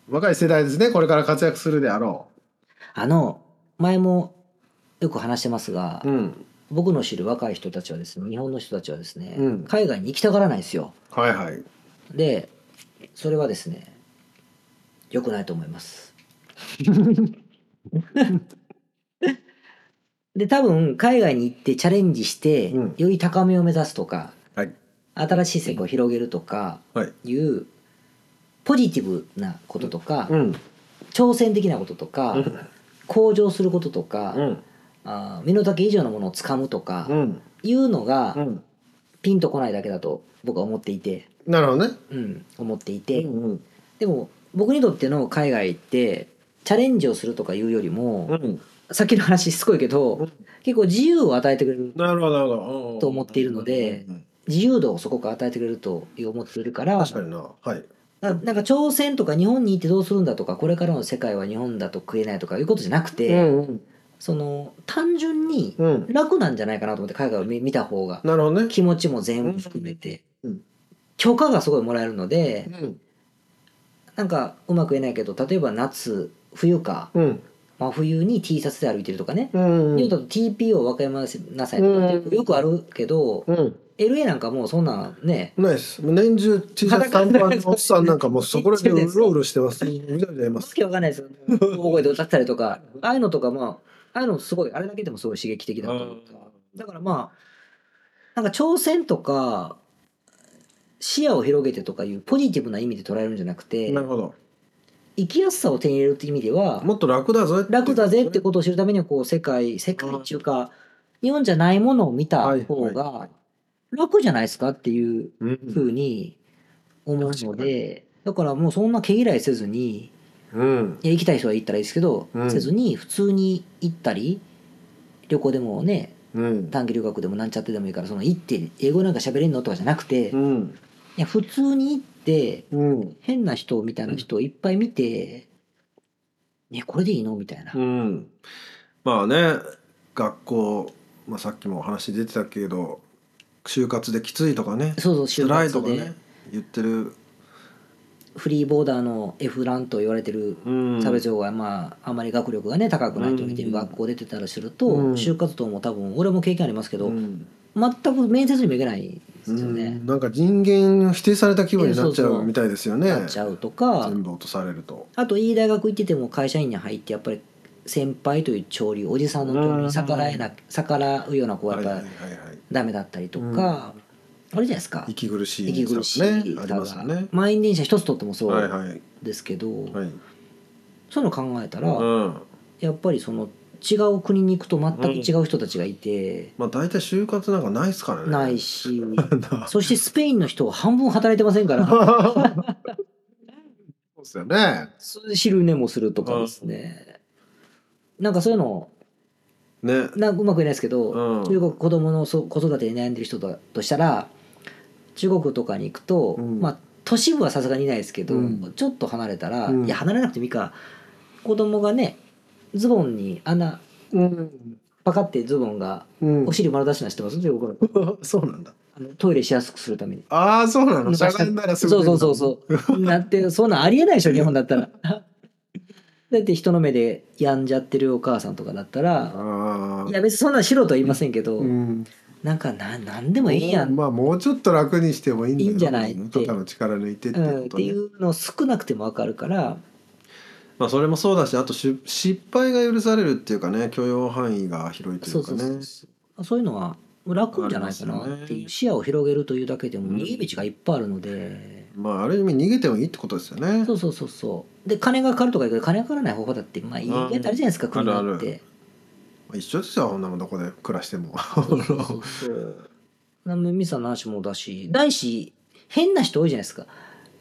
B: 若い世代ですねこれから活躍するであろ
C: あの、前もよく話してますが、
B: う。うん、
C: 僕の知る若い人たちはですね、日本の人たちはですね、
B: うん
C: 海外に行きたがらないんですよ。
B: はいはい。
C: で、それはですね、良くないと思います。で多分海外に行ってチャレンジして、
B: うん
C: より高めを目指すとか
B: はい
C: 新しい世界を広げるとか
B: はい
C: いうポジティブなこととか、
B: うん
C: 挑戦的なこととか、向上することとか、
B: うん。
C: あー身の丈以上のものをつかむとか
B: うん。
C: いうのが
B: うん。
C: ピンとこないだけだと僕は思っていて、
B: なるほどね。
C: うん、思っていて、
B: うん
C: でも僕にとっての海外ってチャレンジをするとかいうよりも、
B: うん。
C: さっきの話しつこいけど、
B: うん。
C: 結構自由を与えてくれる
B: なるほどなるほど。
C: と思っているので
B: うんうん
C: 自由度をすごく与えてくれると思っているから
B: 確かにな。はい
C: ななんか挑戦とか日本に行ってどうするんだとかこれからの世界は日本だと食えないとかいうことじゃなくて、
B: うん
C: その単純に
B: うん。
C: 楽なんじゃないかなと思って海外を見見た方が。
B: なるほどね。
C: 気持ちも全部含めて。
B: うん
C: 許可がすごいもらえるので
B: うん。
C: なんかうまく言えないけど例えば夏冬か
B: うん。
C: 真冬に T シャツで歩いてるとかね、
B: うん
C: 日本だと TPO を分かりませなさいとかってよくあるけど、
B: うん
C: LA なんかもうそんなんね。
B: ないです。年中 T シャツ短パンのおっさんなんかもうそこらでうろうろしてます。見たことありま
C: わ
B: す
C: けわかんないですよ。大声で歌ったりとか。ああいうのとかまあああいうのすごいあれだけでもすごい刺激的だというかだからまあなんか挑戦とか視野を広げてとかいうポジティブな意味で捉えるんじゃなくて
B: なるほど。
C: 生きやすさを手に入れるっていう意味では
B: もっと楽だぞっていう。
C: 楽だぜってことを知るためにはこう世界世界っていうか日本じゃないものを見た方が楽じゃないですかっていう
B: うん。
C: ふうに思うのでだからもうそんな毛嫌いせずに
B: うん。
C: いや行きたい人は行ったらいいですけど、
B: うん。
C: せずに普通に行ったり旅行でもね
B: うん。
C: 短期留学でもなんちゃってでもいいからその行って英語なんか喋れんのとかじゃなくて、い
B: うん。
C: や普通に行って
B: うん。
C: 変な人みたいな人をいっぱい見て、ねこれでいいのみたいな、
B: うん。まあね学校、まあ、さっきもお話出てたけど就活できついとかね。
C: そうそう就
B: 辛いと
C: 活で、
B: かね言ってる、
C: フリーボーダーの F ランと言われてる
B: うん、
C: 差別用がまああまり学力がね高くないと見てる
B: うん。
C: 学校出てたりすると、
B: うん。
C: 就活動も多分俺も経験ありますけど、
B: うん。
C: 全く面接にも行けないですよね。
B: うん、なんか人間を否定された気分になっちゃ
C: う
B: みたいですよね。
C: なっちゃうとか
B: 全部落とされると。
C: あといい大学行ってても会社員に入ってやっぱり先輩という潮流おじさんの潮流に逆らえな逆らうような子はやっぱダメだったりとか、あれじゃないですか。
B: 息苦しい
C: 息苦しい
B: ねありますよね。
C: 満員電車一つとってもそ
B: はいうはい。
C: ですけど、
B: はい。
C: そういうの考えたら、
B: うん。
C: やっぱりその違う国に行くと全く違う人たちがいて、
B: まあ大体就活なんかないですからね。
C: ないし
B: な
C: そしてスペインの人は半分働いてませんから。
B: そうですよね。
C: それで昼寝もするとかですね、なんかそういうの
B: ね。
C: なんかうまく言えないですけど、
B: うん。
C: 中国子供のそ子育てに悩んでる人だとしたら中国とかに行くと、
B: うん。
C: まあ都市部はさすがにいないですけど、
B: うん。
C: ちょっと離れたら、
B: うん。
C: いや離れなくてもいいか。子供がねズボンに穴
B: うん。
C: パカってズボンが
B: うん。
C: お尻丸出しなしてます？中国の
B: そうなんだ。
C: トイレしやすくするために。
B: ああそうなの？しゃ
C: 昔
B: がんだらすぐ
C: そうそうそうそう。なってそんなんありえないでしょ日本だったら。だって人の目で病んじゃってるお母さんとかだったらいや別にそんなんしろとは言いませんけど、
B: うん。
C: なんかななんでもいいやん、
B: まあもうちょっと楽にしてもいいんだよ。
C: いいんじゃないって。
B: 肩の力抜いてって
C: うん、っていうの少なくてもわかるから。
B: まあそれもそうだしあとし失敗が許されるっていうかね許容範囲が広いとい
C: そうう
B: かね。
C: そうそうそうそう。いうのは楽じゃないかなっていう視野を広げるというだけでも逃げ道がいっぱいあるので、
B: まあある意味逃げてもいいってことですよね。
C: そうそうそうそうで金がかかるとか言うけど金がかからない方法だってまあいい
B: うん
C: あるじゃないですか国があって。
B: 一緒ですよこんなもんどこで暮らしても
C: そうそうそうそう。なミサの話もだし、ないし、変な人多いじゃないですか。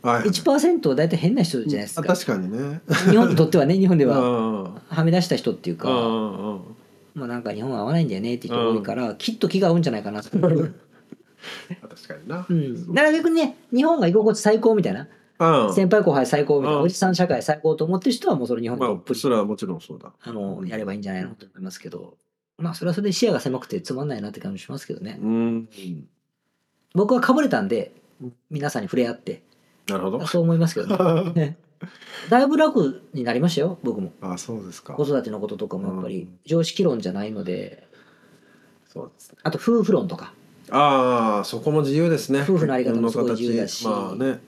B: はいはい
C: 1%は大体変な人じゃないですか。
B: あ確かにね
C: 日本にとってはね、日本で
B: う
C: は。
B: ん
C: はみ出した人っていうか、
B: うん
C: まあなんか日本は合わないんだよねって人が多いから、きっと気が合うんじゃないかなと。うん。
B: 確かにな
C: なるべくね、日本が居心地最高みたいな。
B: うん。
C: 先輩後輩最高みたいな。
B: うん。
C: おじさん社会最高と思ってる人はもうそれ日本に
B: あそれはもちろんそうだ。
C: あの、やればいいんじゃないのと思いますけど。まあそれはそれで視野が狭くてつまんないなって感じしますけどね。
B: うん。
C: 僕はかぶれたんで
B: うん、
C: 皆さんに触れ合って。
B: なるほど。
C: そう思いますけどね。ね。だいぶ楽になりましたよ、僕も。
B: あそうですか。
C: 子育てのこととかもやっぱり。
B: うん。
C: 常識論じゃないので、
B: そうですね。
C: あと夫婦論とか。
B: ああそこも自由ですね。
C: 夫婦のあり方もすごい自由だし。
B: まあね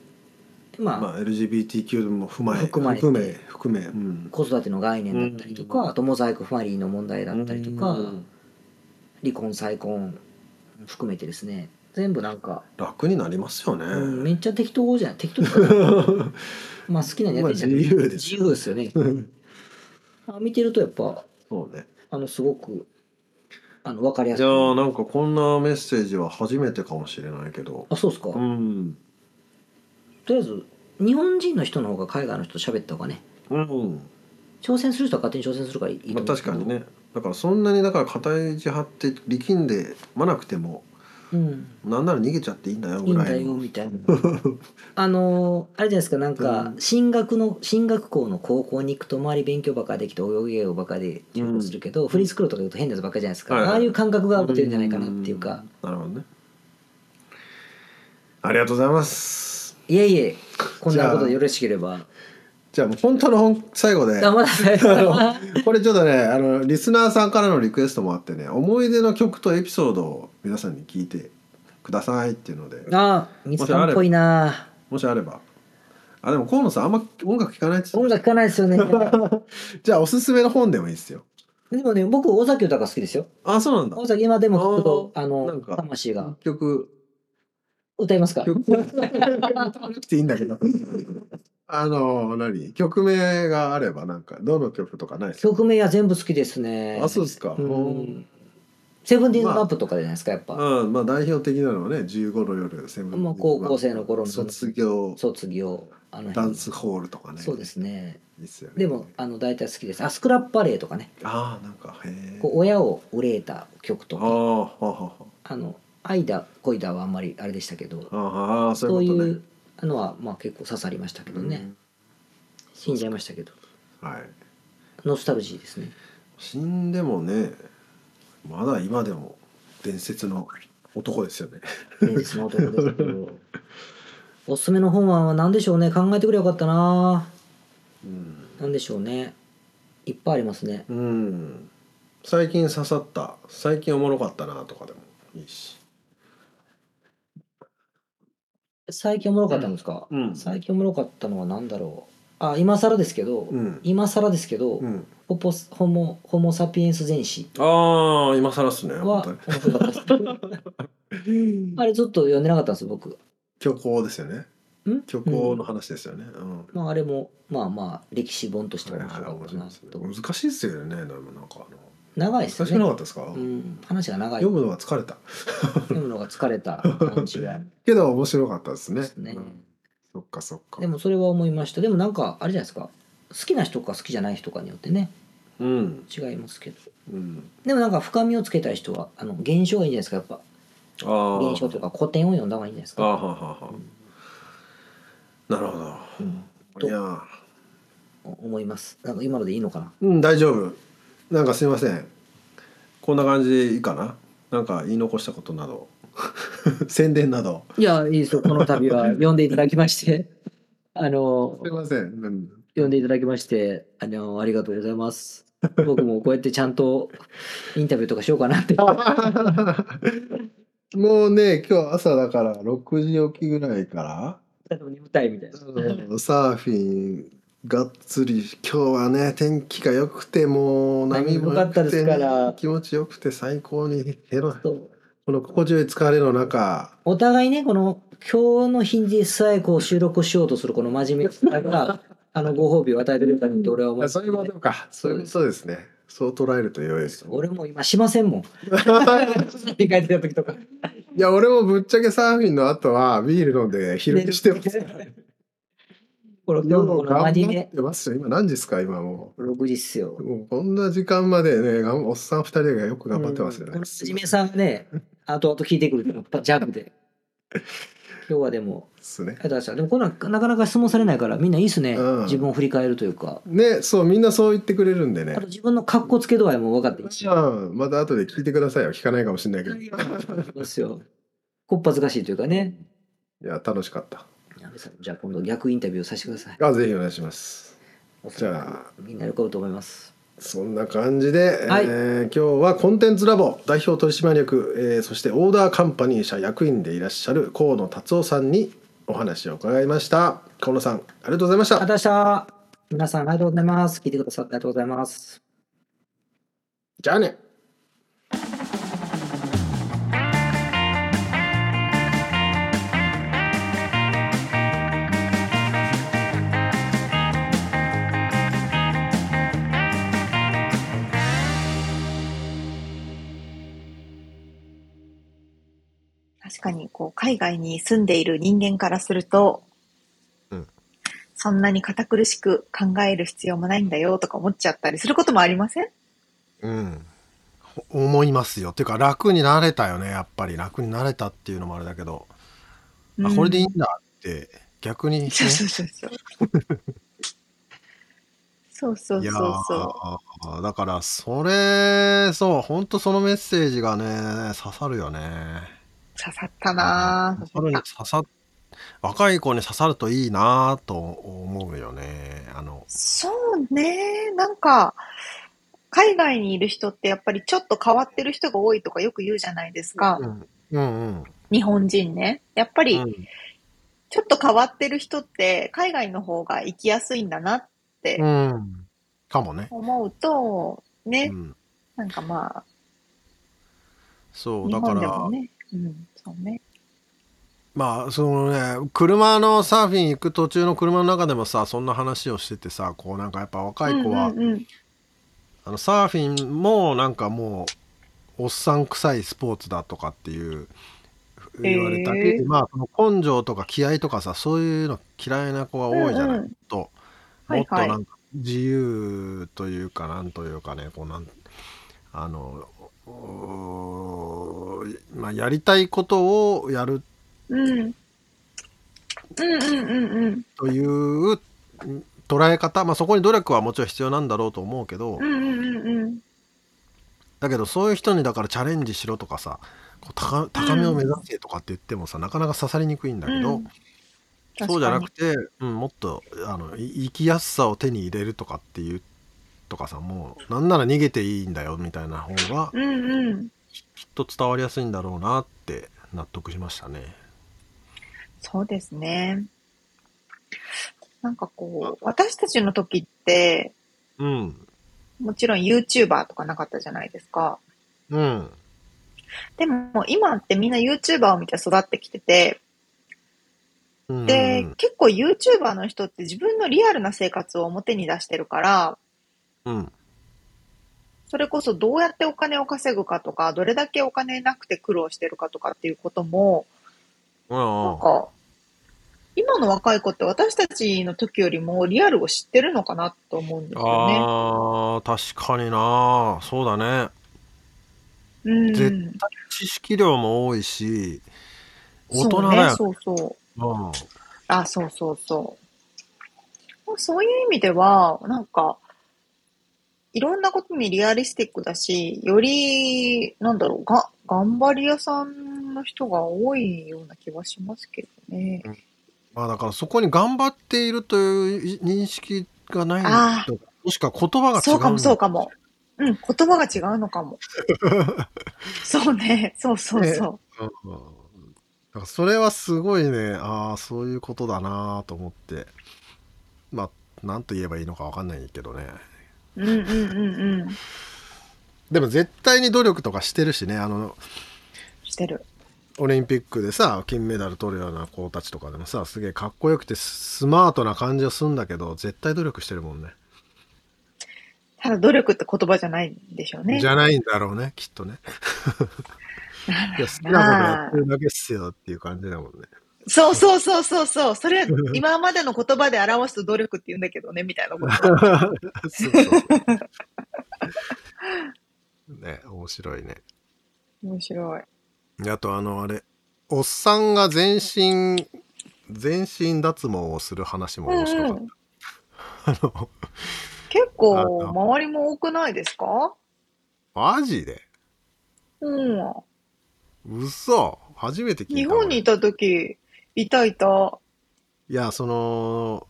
C: まあ、
B: まあ LGBTQ も踏まえ
C: 含まれて
B: 含め含めうん。
C: 子育ての概念だったりとか、
B: うん。
C: あとモザイクファミリーの問題だったりとか、
B: うん。
C: 離婚再婚含めてですね。全部なんか、
B: 楽になりますよね、
C: うんめっちゃ適当じゃない適当 まあ好きなのやってんじゃん。
B: まあ自由です。
C: 自由ですよね。あ見てるとやっぱ
B: そうね。
C: あのすごくあの分かりやす
B: じ
C: い
B: ゃあなんかこんなメッセージは初めてかもしれないけど。
C: あそうですか、
B: うん
C: とりあえず日本人の人の方が海外の人と喋った方がね
B: うん。
C: 挑戦する人は勝手に挑戦するからいいと思
B: まあ、確かにね。だからそんなにだから片地張って力んでまなくても
C: うん。
B: なんなら逃げちゃっていいんだよ
C: いいんだ
B: ぐらいの
C: よみたいな。あのーあれじゃないですかなんか
B: うん。
C: 進学の進学校の高校に行くと周り勉強ばっかできて泳ぎをばっかで受講するけど、フリースクールとか言うと変なやつばっかりじゃないですか、
B: はいはい。
C: ああいう感覚が持ってるんじゃないかなっていうか、
B: なるほどね。ありがとうございます
C: いえいえこんなことでよろしければ。
B: じゃあもう本当の本最後で。これちょっとねあのリスナーさんからのリクエストもあってね思い出の曲とエピソードを皆さんに聞いてくださいっていうので。
C: あみつさんっぽいな。
B: もしあれば。あでも河野さんあんま音楽聴かないっつ
C: 音楽聴かないですよね。
B: じゃあおすすめの本でもいいですよ。
C: でもね僕尾崎豊好きですよ。
B: あそうなんだ。
C: 尾崎今でもとあの魂が。
B: 曲
C: 歌いますか？
B: 曲歌わなくていいんだけど。あの何？曲名があればなんかどの曲とかないですか？
C: 曲名は全部好きですね。
B: あそうですか。
C: うん。セブンティーンズマップとかじゃないですかやっぱ、
B: うんまあ代表的なのはね15の夜セブン
C: まあ高校生の頃の
B: 卒業。
C: 卒業あの
B: ダンスホールとかね。
C: そうですね。
B: いいっすよね。
C: でもあの大体好きです。あスクラップバレーとかね。
B: ああなんかへえ
C: こう親を憂えた曲とか。
B: ああはあは。
C: あの愛だ恋だはあんまりあれでしたけど。
B: あああそ
C: そうう
B: いうことね。
C: いうのはまあ結構刺さりましたけどね、死んじゃいましたけど。
B: うんはい。
C: ノスタルジーですね。
B: 死んでもねまだ今でも伝説の男ですよね。
C: 伝説の男ですけど。おすすめの本は何でしょうね。考えてくれよかったな。
B: うん、
C: 何でしょうね。いっぱいありますね。
B: うん、最近刺さった。最近おもろかったなとかでもいいし
C: 最近おもろかったんですか、
B: うん。
C: 最近おもろかったのは何だろう。あ今更ですけど、
B: うん。
C: 今更ですけど、
B: うん。
C: ホポスホモホモ・サピエンス全史。
B: ああ今更っすね
C: は
B: 本
C: 面白かったです。あれずっと読んでなかったんですよ僕。
B: 当に虚構ですよね。
C: ん？
B: 虚構の話ですよね。うん、
C: まああれもまあまあ歴史本として
B: は
C: 面白かったなと。
B: 難しいっすよねでもなんかあの
C: 長いですよ
B: 難しくなか
C: ね
B: ったですか、
C: うん。話が長い。
B: 読むのが疲れた。
C: 読むのが疲れた。感じが
B: けど面白かったですね。
C: ですね。
B: うん。そっかそっか。
C: でもそれは思いました。でもなんかあれじゃないですか。好きな人か好きじゃない人かによってね。
B: うん。
C: 違いますけど。
B: うん。
C: でもなんか深みをつけたい人はあの現象がいいんじゃないですかやっぱ。現象というか古典を読んだ方がいいんじゃないですか、
B: ああはあはあはあ。なるほど。
C: うん、と
B: いや
C: 思います。なんか今のでいいのかな。
B: うん大丈夫なんかすいません。こんな感じでいいかな？なんか言い残したことなど。宣伝など。
C: いやいいですよ。この度は 読んでいただきまして。あの
B: すいません、うん、
C: 読んでいただきましてあのありがとうございます。僕もこうやってちゃんとインタビューとかしようかなって。
B: もうね今日朝だから6時起きぐらいから。
C: 眠たいみたいな。
B: サーフィンがっつり今日はね天気が良くてもう波も良くて、
C: 波も良かったですから。
B: 気持ちよくて最高にヘロこの心地よい疲れの中。
C: お互いねこの今日の日でさえこう収録しようとするこの真面目さが あのご褒美を与えてくれたって俺は思い
B: あそういうことかそういうですね。そう捉えると良いです。
C: 俺も今しませんもん。書いてた時とか。
B: いや俺もぶっちゃけサーフィンの後はビール飲んで昼寝してますから
C: これ今日の
B: 頑張ってますよ。今何時ですか今も
C: 6時っすよ
B: うもうこんな時間までねおっさん二人がよく頑張ってますよね、
C: うん。この真面目さがね後々聞いてくるからジャブで。今日はでも
B: ですね。
C: でもこんなんなかなか質問されないからみんないいっすね、
B: うん。
C: 自分を振り返るというか。
B: ねそうみんなそう言ってくれるんでね。
C: あと自分の格好つけ度合いも分かっていいし。
B: うん。また後で聞いてくださいよ聞かないかもしれないけどい
C: そうですよこっぱずかしいというかね
B: や楽しかった
C: さんじゃあ今度逆インタビューさせてください。
B: あぜひお願いします。じゃ
C: みんな喜ぶと思います。
B: そんな感じで、
C: はい。
B: えー今日はコンテンツラボ代表取締役、えーそしてオーダーカンパニー社役員でいらっしゃる河野達夫さんにお話を伺いました。河野さんありがとうございました。
C: ありがとうございました。皆さんありがとうございます。聞いてくださってありがとうございます。
B: じゃあね
A: かにこう海外に住んでいる人間からすると、
B: うん
A: そんなに堅苦しく考える必要もないんだよとか思っちゃったりすることもありません？
B: うん。ほ思いますよ。ていうか楽になれたよね、やっぱり。楽になれたっていうのもあれだけど、あ、これでいいんだって、逆にね。
A: そうそうそうそう。そうそうそう
B: だからそれそう本当そのメッセージがね刺さるよね
A: う。刺さったなぁ。
B: 刺さるに刺さ若い子に刺さるといいなと思うよね。あの。
A: そうね。なんか、海外にいる人ってやっぱりちょっと変わってる人が多いとかよく言うじゃないですか。
B: うんうん。
A: 日本人ね。やっぱり
B: うん。
A: ちょっと変わってる人って海外の方が生きやすいんだなって
B: うん。かもね、
A: 思うと、ね、
B: うん、
A: なんかまあ、
B: そうだから
A: ね。うん、そうね。
B: まあそのね車のサーフィン行く途中の車の中でもさそんな話をしててさこうなんかやっぱ若い子は、
A: うんうんうん。
B: あのサーフィンもなんかもうおっさん臭いスポーツだとかっていう言われたり、
A: へー。
B: まあその根性とか気合とかさそういうの嫌いな子が多いじゃない、
A: うんうん
B: ともっとなんか自由というかなんというかねこうなんあのまあ、やりたいことをやる
A: うん。うんうんうんうん。
B: という捉え方、まあ、そこに努力はもちろん必要なんだろうと思うけど、
A: うんうんうんうん。
B: だけどそういう人にだからチャレンジしろとかさこう高高めを目指せとかって言ってもさ、なかなか刺さりにくいんだけど、
A: うん
B: そうじゃなくて、うん、もっとあのい生きやすさを手に入れるとかっていうとかさもうなんなら逃げていいんだよみたいな方が
A: うんうん。
B: きっと伝わりやすいんだろうなって納得しましたね。
A: そうですね。なんかこう、私たちの時って、
B: うん
A: もちろん YouTuber とかなかったじゃないですか。
B: うん
A: でも今ってみんな YouTuber を見て育ってきてて、
B: うん
A: で、結構 YouTuber の人って自分のリアルな生活を表に出してるから、
B: うん
A: それこそどうやってお金を稼ぐかとか、どれだけお金なくて苦労してるかとかっていうことも、
B: うん
A: なんか、今の若い子って私たちの時よりもリアルを知ってるのかなと思うんですよね。
B: あー確かになそうだね
A: うん。
B: 絶対知識量も多いし大人だよね
A: そうね、そうそう。
B: うん
A: あ、そうそうそう。そういう意味では、なんか、いろんなことにリアリスティックだし、より、なんだろう、が、頑張り屋さんの人が多いような気はしますけどね。
B: まあだからそこに頑張っているという認識がない
A: あ
B: ともしくは言葉が違う
A: そうかも、そう
B: か
A: かも。うん、言葉が違うのかも。そうね、そうそうそ
B: う。んうん。だからそれはすごいねああそういうことだなと思って。まあ何と言えばいいのか分かんないけどね
A: う。うんうんうんうん。
B: でも絶対に努力とかしてるしねあの
A: してる。
B: オリンピックでさ金メダル取るような子たちとかでもさすげえかっこよくてスマートな感じはするんだけど絶対努力してるもんね
A: ただ努力って言葉じゃないんでしょうね。
B: じゃないんだろうねきっとね いや好きなことやってるだけっすよっていう感じだもんね
A: そうそうそうそうそう。それ、今までの言葉で表すと努力って言うんだけどね、みたいなこと。
B: そうそうね面白いね
A: 面白い。
B: であとあのあれおっさんが全身全身脱毛をする話も面白かった、あの
A: 結構、
B: あの
A: 周りも多くないですか？
B: マジで？
A: うん。
B: 嘘初めて聞いた
A: 日本にいた時、いたいた。
B: いやその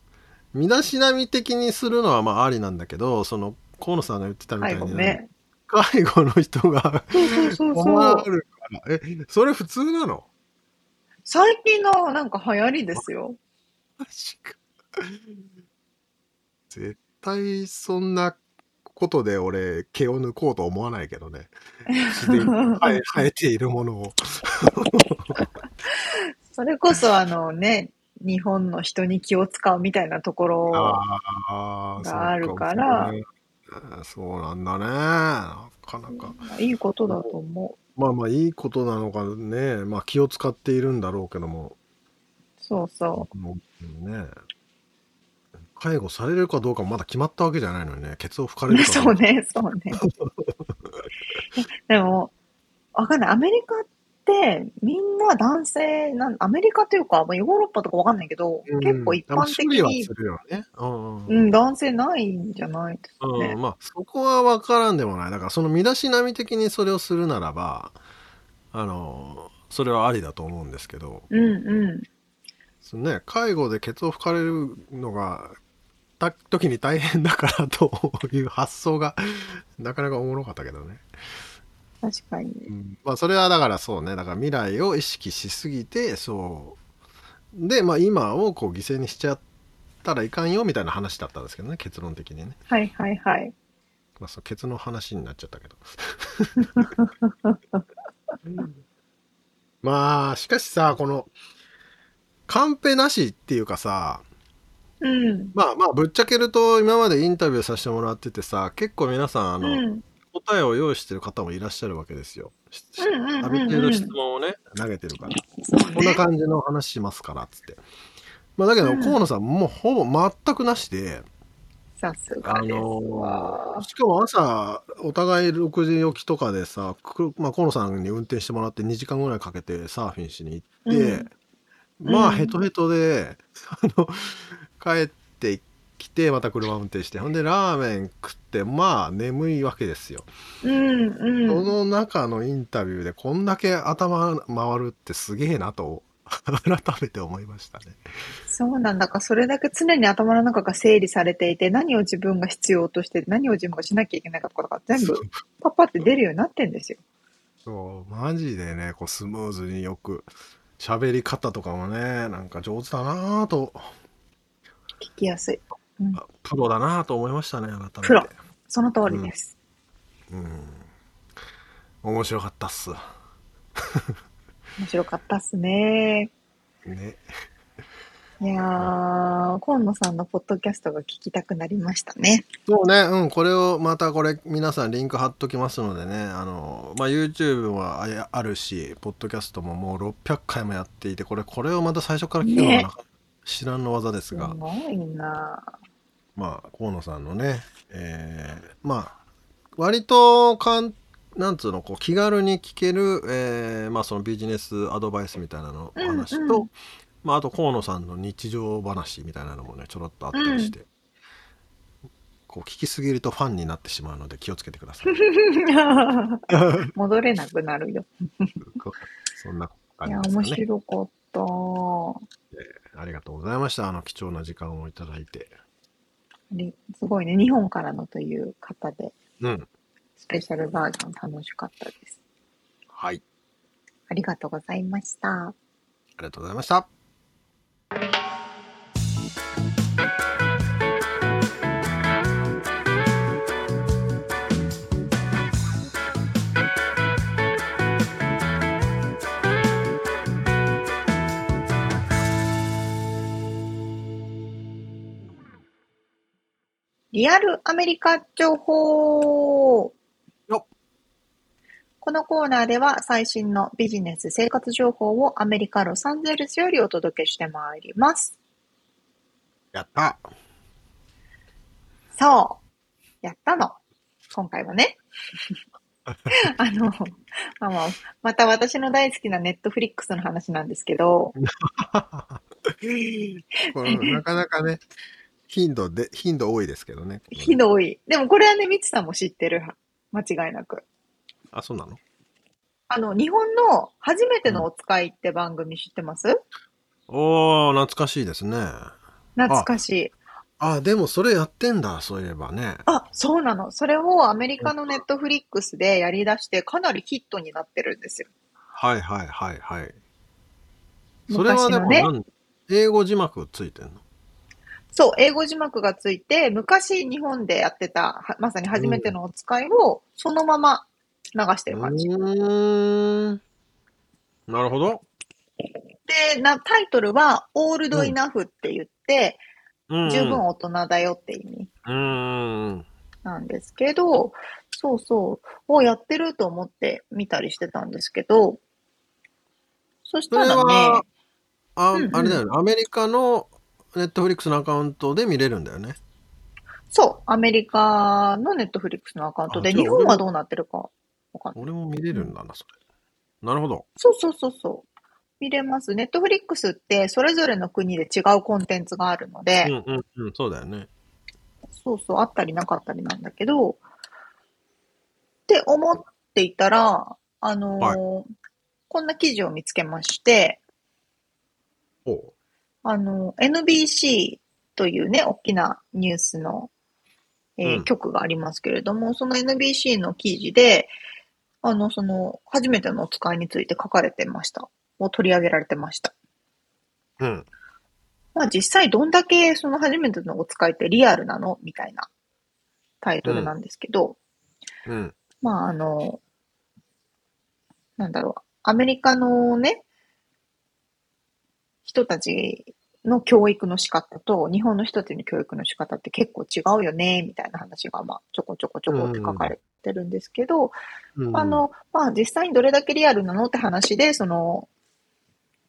B: 身だしなみ的にするのはまあありなんだけどその河野さんが言ってたみたいに、
A: 介護ね。
B: 介護の人が。困るからえそれ普通なの？
A: 最近のなんか流行りですよ。
B: マジか絶対そんなことで俺毛を抜こうと思わないけどね生え生えているものを
A: それこそあのね、日本の人に気を使うみたいなところ。があるから。
B: そうなんだね。なかなか。
A: いいことだと思
B: まあまあいいことなのかね、まあ気を使っているんだろうけども、
A: そうそ
B: もうね、介護されるかどうかもまだ決まったわけじゃないのにね、ケツを拭かれ
A: う。
B: るかど
A: そうね、そうね。でも、わかんない。アメリカって、みんな男性なん、アメリカというか、まあ、ヨーロッパとかわかんないけど、
B: うん
A: 結構一般的に
B: ね。うんうん
A: うん、男性ないんじゃないですか
B: うん
A: ね。
B: まあそこは分からんでもないだからその身だしなみ的にそれをするならばあのそれはありだと思うんですけど
A: うんうん。
B: そのね介護でケツを拭かれるのがた時に大変だからという発想がなかなかおもろかったけどね、
A: 確かに。
B: うんまあそれはだからそうねだから未来を意識しすぎてそうでまあ今をこう犠牲にしちゃったらいかんよみたいな話だったんですけどね結論的にね
A: はいはいはい。
B: まあ、そうケツの話になっちゃったけど。まあ、しかしさ、この、カンペなしっていうかさ、
A: うん。
B: まあまあ、ぶっちゃけると、今までインタビューさせてもらっててさ、結構皆さん、あの、
A: うん。
B: 答えを用意してる方もいらっしゃるわけですよ。ある程度質問をね、投げてるから。こんな感じの話しますから、つって。まあ、だけど、
A: うん
B: 河野さん、もうほぼ全くなしで、
A: さすがですわ。
B: しかも朝お互い6時起きとかでさ、くまあ、河野さんに運転してもらって2時間ぐらいかけてサーフィンしに行って、まあ
A: うん
B: ヘトヘトで、あの帰ってきてまた車運転してほんでラーメン食ってまあ眠いわけですよ、
A: うんうん。
B: その中のインタビューでこんだけ頭回るってすげえなと 改めて思いましたね
A: そうなんだか、それだけ常に頭の中が整理されていて、何を自分が必要として、何を自分がしなきゃいけないかとかが全部パッパって出るようになってんですよ。
B: そうマジでねこうスムーズによく喋り方とかもねなんか上手だなぁと
A: 聞きやすい。うん、
B: あプロだなぁと思いましたね改めて。
A: プロ。その通りです。
B: うん。面白かったっす。
A: 面白かったっすね。
B: ね。
A: いやー、河野さんのポッドキャストが聞きたくなりましたね。
B: そうね。うんこれをまたこれ皆さんリンク貼っときますのでね。あのまあ YouTube はあやあるしポッドキャストももう600回もやっていてこれこれをまた最初から聞くのは
A: ね。
B: 知らんの技です
A: す
B: が、
A: ごいな
B: まあ河野さんのね、えーまあ割とかんなんつうのこう気軽に聞ける、えーまあ、そのビジネスアドバイスみたいなのお話と、
A: うんうん
B: まあ、あと河野さんの日常話みたいなのもねちょろっとあったりして、こう聞きすぎるとファンになってしまうので気をつけてください。
A: 戻れなくなるよ。
B: こそんな感
A: いや、面
B: じですかね。
A: 白かった。
B: ありがとうございました。あの貴重な時間をいただいて。
A: りすごいね、日本からのという方で、
B: うん。
A: スペシャルバージョン楽しかったです。
B: はい。
A: ありがとうございました。
B: ありがとうございました。
A: リアルアメリカ情報このコーナーでは最新のビジネス生活情報をアメリカ・ロサンゼルスよりお届けしてまいります。
B: やった。
A: そう。やったの。今回はね。あの、まあまあ、また私の大好きなネットフリックスの話なんですけど、
B: なかなかね、頻度で、頻度多いですけどね。
A: ひどい。でもこれはね、みつさんも知ってるは。間違いなく。
B: あ、そうなの？
A: あの、日本の初めてのお使いって番組知ってます？
B: おー、懐かしいですね。
A: 懐かしい。
B: あ、でもそれやってんだ、そういえばね。
A: あ、そうなの。それをアメリカのネットフリックスでやり出してかなりヒットになってるんですよ。
B: はいはいはいはい。それはでもなん、英語字幕ついてんの？
A: そう、英語字幕がついて、昔日本でやってた、はまさに初めてのお使いをそのまま流してる感じ。
B: うーん。なるほど。
A: で、な、タイトルは、オールドイナフって言って、
B: うんうん
A: 十分大人だよって意味
B: うーん。
A: なんですけど、そうそう、をやってると思って見たりしてたんですけど、そしたらね
B: は、、あ、
A: うんうん
B: あれだよね。アメリカのネットフリックスのアカウントで見れるんだよね。
A: そう、アメリカのネットフリックスのアカウントで、日本はどうなってるかわかんない。
B: 俺も見れるんだな、それ。なるほど。
A: そうそうそうそう。見れます。ネットフリックスってそれぞれの国で違うコンテンツがあるので、
B: うんうんうん、そうだよね。
A: そうそう、あったりなかったりなんだけど、って思っていたら、あのーこんな記事を見つけまして、
B: ほ
A: あの、NBC というね、大きなニュースの、えー
B: うん
A: 局がありますけれども、その NBC の記事で、あの、その、初めてのお使いについて書かれてました。を取り上げられてました。
B: う。うん。
A: まあ実際どんだけその初めてのお使いってリアルなのみたいなタイトルなんですけど、
B: うん。
A: まああの、なんだろう、アメリカのね、人たちの教育の仕方と日本の人たちの教育の仕方って結構違うよね、みたいな話がまあちょこちょこちょこって書かれてるんですけど、
B: うん。
A: あ、の、まあ実際にどれだけリアルなのって話で、その、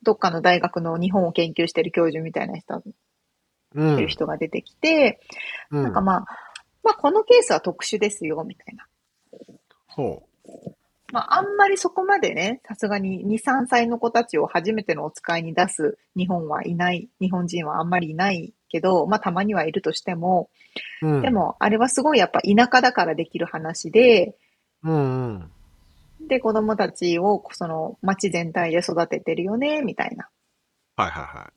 A: どっかの大学の日本を研究してる教授みたいな人
B: うん、
A: う人が出てきて、
B: うん、
A: なんかまあ、まあこのケースは特殊ですよ、みたいな。
B: ほ
A: まああんまりそこまでね、さすがに2、3歳の子たちを初めてのお使いに出す日本はいない、日本人はあんまりいないけど、まあたまにはいるとしても、
B: う。うん、
A: で、もあれはすごいやっぱ田舎だからできる話で、
B: うんうん。
A: で子供たちをその町全体で育ててるよね、みたいな。
B: はいはいは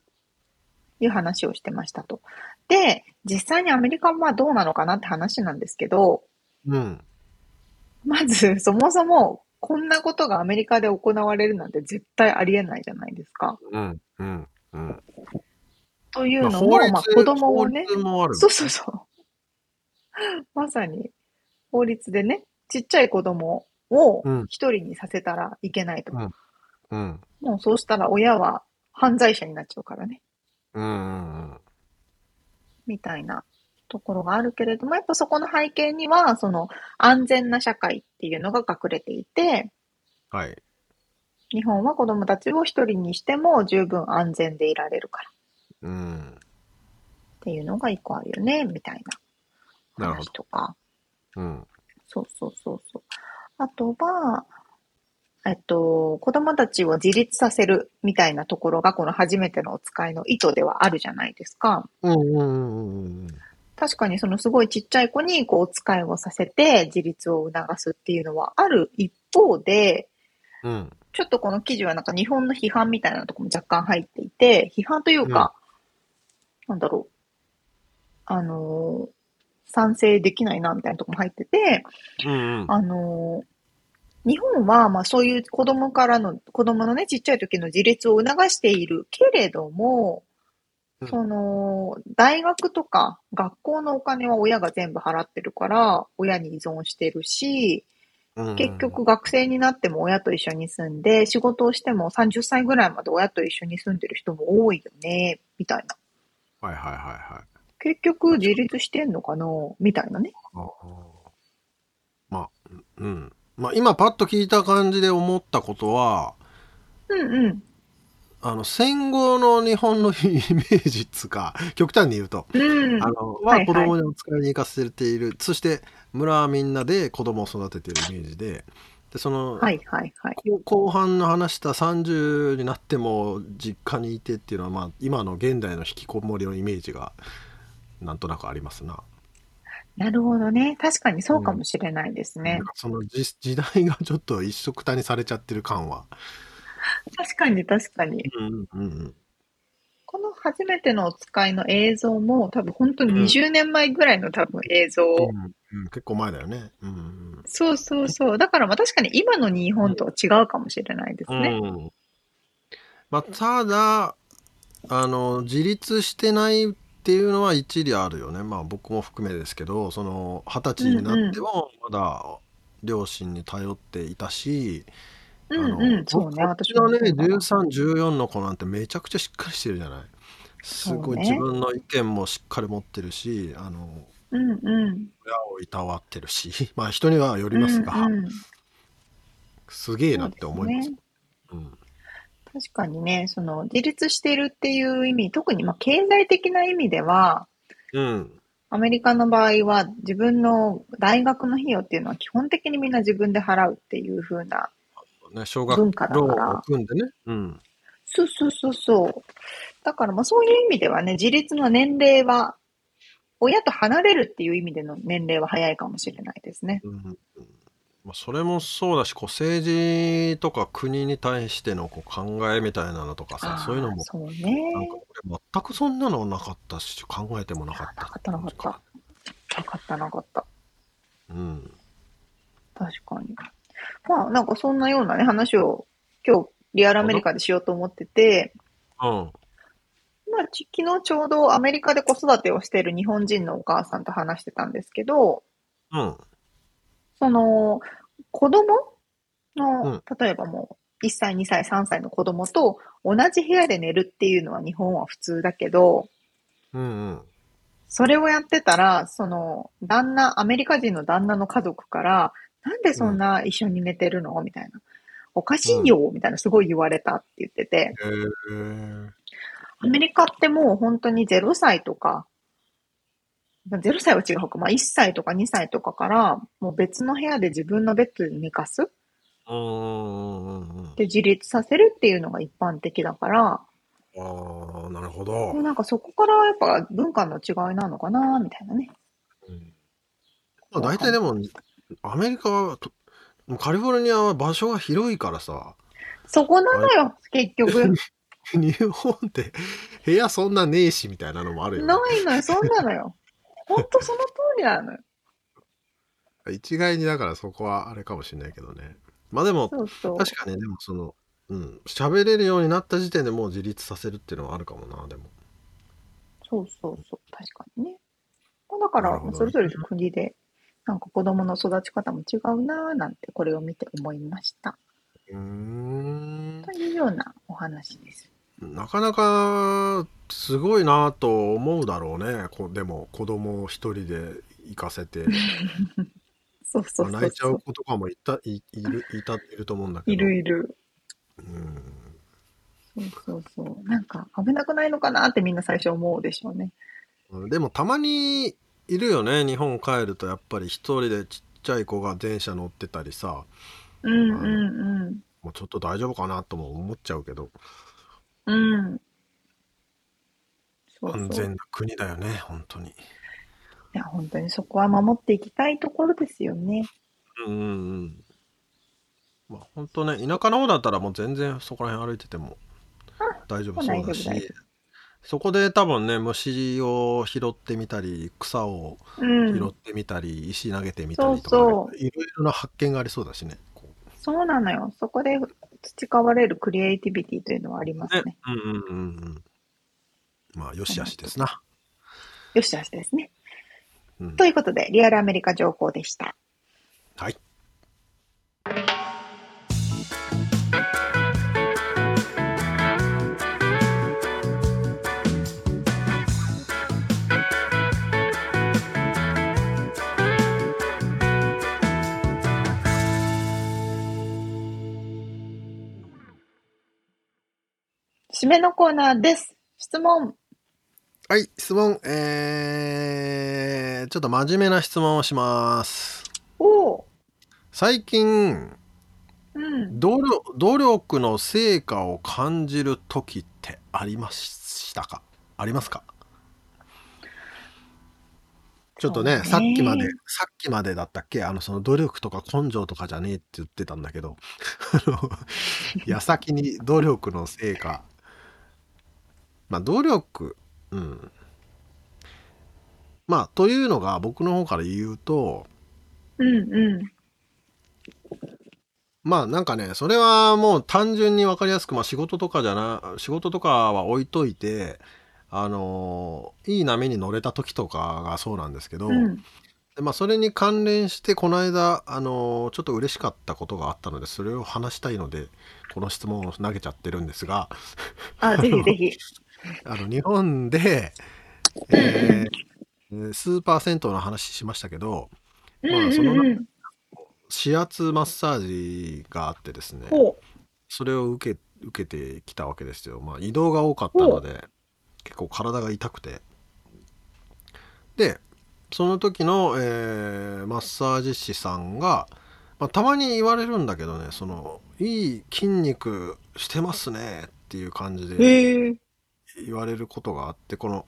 A: いう話をしてましたと。で、実際にアメリカはまあどうなのかなって話なんですけど、
B: い。うん。
A: まず、そもそも、こんなことがアメリカで行われるなんて絶対ありえないじゃないですか。
B: うん。うん。うん。
A: というのも、まあ子供をね。そうそうそう。まさに、法律でね、ちっちゃい子供を
B: うん
A: 一人にさせたらいけないと。
B: うんうん。
A: もうそうしたら親は犯罪者になっちゃうからね。
B: うんうんうん。
A: みたいなところがあるけれども、やっぱそこの背景には、その安全な社会っていうのが隠れていて、
B: はい。
A: 日本は子供たちを一人にしても十分安全でいられるから
B: うん。
A: っていうのが一個あるよね、みたいな。話とか。
B: うん。
A: そうそうそうそう。あとは、えっと、子供たちを自立させるみたいなところがこの初めてのお使いの意図ではあるじゃないですか。
B: うんうんうんうん。
A: 確かにそのすごいちっちゃい子にこうお使いをさせて自立を促すっていうのはある一方で、
B: うん。
A: ちょっとこの記事はなんか日本の批判みたいなところも若干入っていて、批判というか、なんだろう、あのー賛成できないなみたいなところも入ってて、
B: うんうん。
A: あのー日本はまあそういう子供からの、子供のね、ちっちゃい時の自立を促しているけれども、
B: うん
A: その、大学とか学校のお金は親が全部払ってるから、親に依存してるし、
B: うん
A: 結局、学生になっても親と一緒に住んで、仕事をしても30歳ぐらいまで親と一緒に住んでる人も多いよね、みたいな。
B: はいはいはいはい。
A: 結局自立してんのかな、みたいなね。
B: まあ、うん。まあ今パッと聞いた感じで思ったことは、
A: うんうん。
B: あの戦後の日本のイメージっつうか、極端に言うと、
A: うん。
B: あの、
A: はいはい
B: は子供にお使いに行かせている。そして村はみんなで子供を育てているイメージで、で、その、
A: はいはいはい。
B: 後後半の話した30になっても実家にいてっていうのは、まあ今の現代の引きこもりのイメージがなんとなくありますな。
A: なるほどね。確かにそうかもしれないですね
B: なん。かその時時代がちょっと一緒くたにされちゃってる感は。
A: 確かに確かに。
B: うんうんうん。
A: この初めてのお使いの映像も多分本当に20年前ぐらいの多分映像。
B: うんうん、結構前だよね。うん
A: そうそうそう。だからまあ確かに今の日本とは違うかもしれないです
B: うん。
A: ね。
B: うんまあ、ただあの自立してないっていうのは一理あるよね。まあ僕も含めですけど、その二十歳になってもまだ両親に頼っていたし、
A: うん
B: あの
A: うん。そうね。私
B: ちのね
A: そうだな
B: 13、14の子なんてめちゃくちゃしっかりしてるじゃない。すごい自分の意見もしっかり持ってるし、あの
A: うんうん。
B: 親をいたわってるし まあ人にはよりますが、
A: うんうん
B: すげえなって思います
A: そうですね
B: うん
A: 確かにね、その自立してるっていう意味、特にまあ経済的な意味では、
B: うん
A: アメリカの場合は自分の大学の費用っていうのは基本的にみんな自分で払うっていう風な、
B: ね、小学
A: 文化だから
B: を組んでね、うん、
A: そうそうそうそう。だからまあそういう意味ではね、自立の年齢は、親と離れるっていう意味での年齢は早いかもしれないですね。
B: うんうんまあ、それもそうだしこう政治とか国に対してのこう考えみたいなのとかさそういうのも
A: そうね。
B: なんか俺全くそんなのなかったし考えてもなかった
A: なかったなかった。なかったなかった。
B: うん
A: 確かに。まあなんかそんなようなね、話を今日リアルアメリカでしようと思ってて、
B: うん。
A: まあ、ち昨日ちょうどアメリカで子育てをしている日本人のお母さんと話してたんですけど、
B: うん。
A: その、子供の、
B: うん。
A: 例えばもう、1歳、2歳、3歳の子供と同じ部屋で寝るっていうのは日本は普通だけど、
B: うんうん。
A: それをやってたら、その、旦那、アメリカ人の旦那の家族から、なんでそんな一緒に寝てるの？みたいな。おかしいよ、みたいなすごい言われたって言ってて、アメリカってもう本当に0歳とか、まあ0歳は違うか、まあ1歳とか2歳とかから、もう別の部屋で自分のベッドで寝かすで自立させるっていうのが一般的だから、
B: ああなるほ
A: もう
B: ど、
A: なんかそこからやっぱ文化の違いなのかな、みたいなね。
B: うん。まあ、大体でもアメリカはとカリフォルニアは場所が広いからさ
A: そこなのよ、結局。
B: 日本って部屋そんなねえしみたいなのもあるよね
A: ないのよ、そうなのよ。ほんとその通りなのよ。
B: 一概にだからそこはあれかもしれないけどねまあでも
A: そうそう。
B: 確かにでもそのうん喋れるようになった時点でもう自立させるっていうのはあるかもなでも
A: そうそうそう、確かにね。まあだからそれぞれの国で、なんか子供の育ち方も違うなぁなんて、これを見て思いました。
B: うーん
A: というようなお話です。
B: なかなかすごいなと思うだろうねこでも子供を一人で行かせて
A: そうそう。
B: 泣いちゃう子とかもいたいいるいたいると思うんだけど
A: いるいる。
B: うん
A: そうそうそう。なんか危なくないのかなってみんな最初思うでしょうね。
B: うんでもたまにいるよね日本帰るとやっぱり一人でちっちゃい子が電車乗ってたりさ
A: うんうん
B: もうちょっと大丈夫かなとも思っちゃうけど
A: うん。うん。そうそう。
B: 全な国だよね本当に
A: や、本当にそこは守っていきたいところですよね。
B: うんうんうんまあ本当ね田舎の方だったらもう全然そこら辺歩いてても大丈夫そうだ
A: 大丈夫大丈
B: しそこで多分ね虫を拾ってみたり草を
A: うん。
B: 拾ってみたり、石投げてみたりとか、いろいろな発見がありそうだしねこう
A: そうなのよ。そこで培われるクリエイティビティというのはありますね。
B: ねうんうんうんうんまあよしあしですな、
A: よしあしですね。
B: うん
A: ということで、リアルアメリカ情報でした。
B: はい
A: 締めのコーナーです。質問。
B: はい質問えー、ちょっと真面目な質問をします
A: おお。
B: 最近
A: うん。
B: 努力努力の成果を感じる時ってありましたか？ありますか？ちょっとね
A: ね
B: さっきまでさっきまでだったっけ？あのその努力とか根性とかじゃねえって言ってたんだけど 矢先に努力の成果まあ努力うんまあというのが僕の方から言うと
A: うんうん。
B: まあなんかねそれはもう単純に分かりやすく、まあ、仕事とかじゃな仕事とかは置いといてあのいい波に乗れた時とかがそうなんですけど、
A: うん。
B: でまあ、それに関連してこの間あのちょっと嬉しかったことがあったのでそれを話したいのでこの質問を投げちゃってるんですが
A: あ、ぜひぜひ。
B: あの日本で、えーえースーパー銭湯の話しましたけど
A: うん
B: まあその指圧マッサージがあってですね
A: ほ
B: それを受け受けてきたわけですよ。まあ、移動が多かったので結構体が痛くてでその時の、えーマッサージ師さんが、まあ、たまに言われるんだけどねそのいい筋肉してますねっていう感じ
A: う。
B: で。言われることがあってこの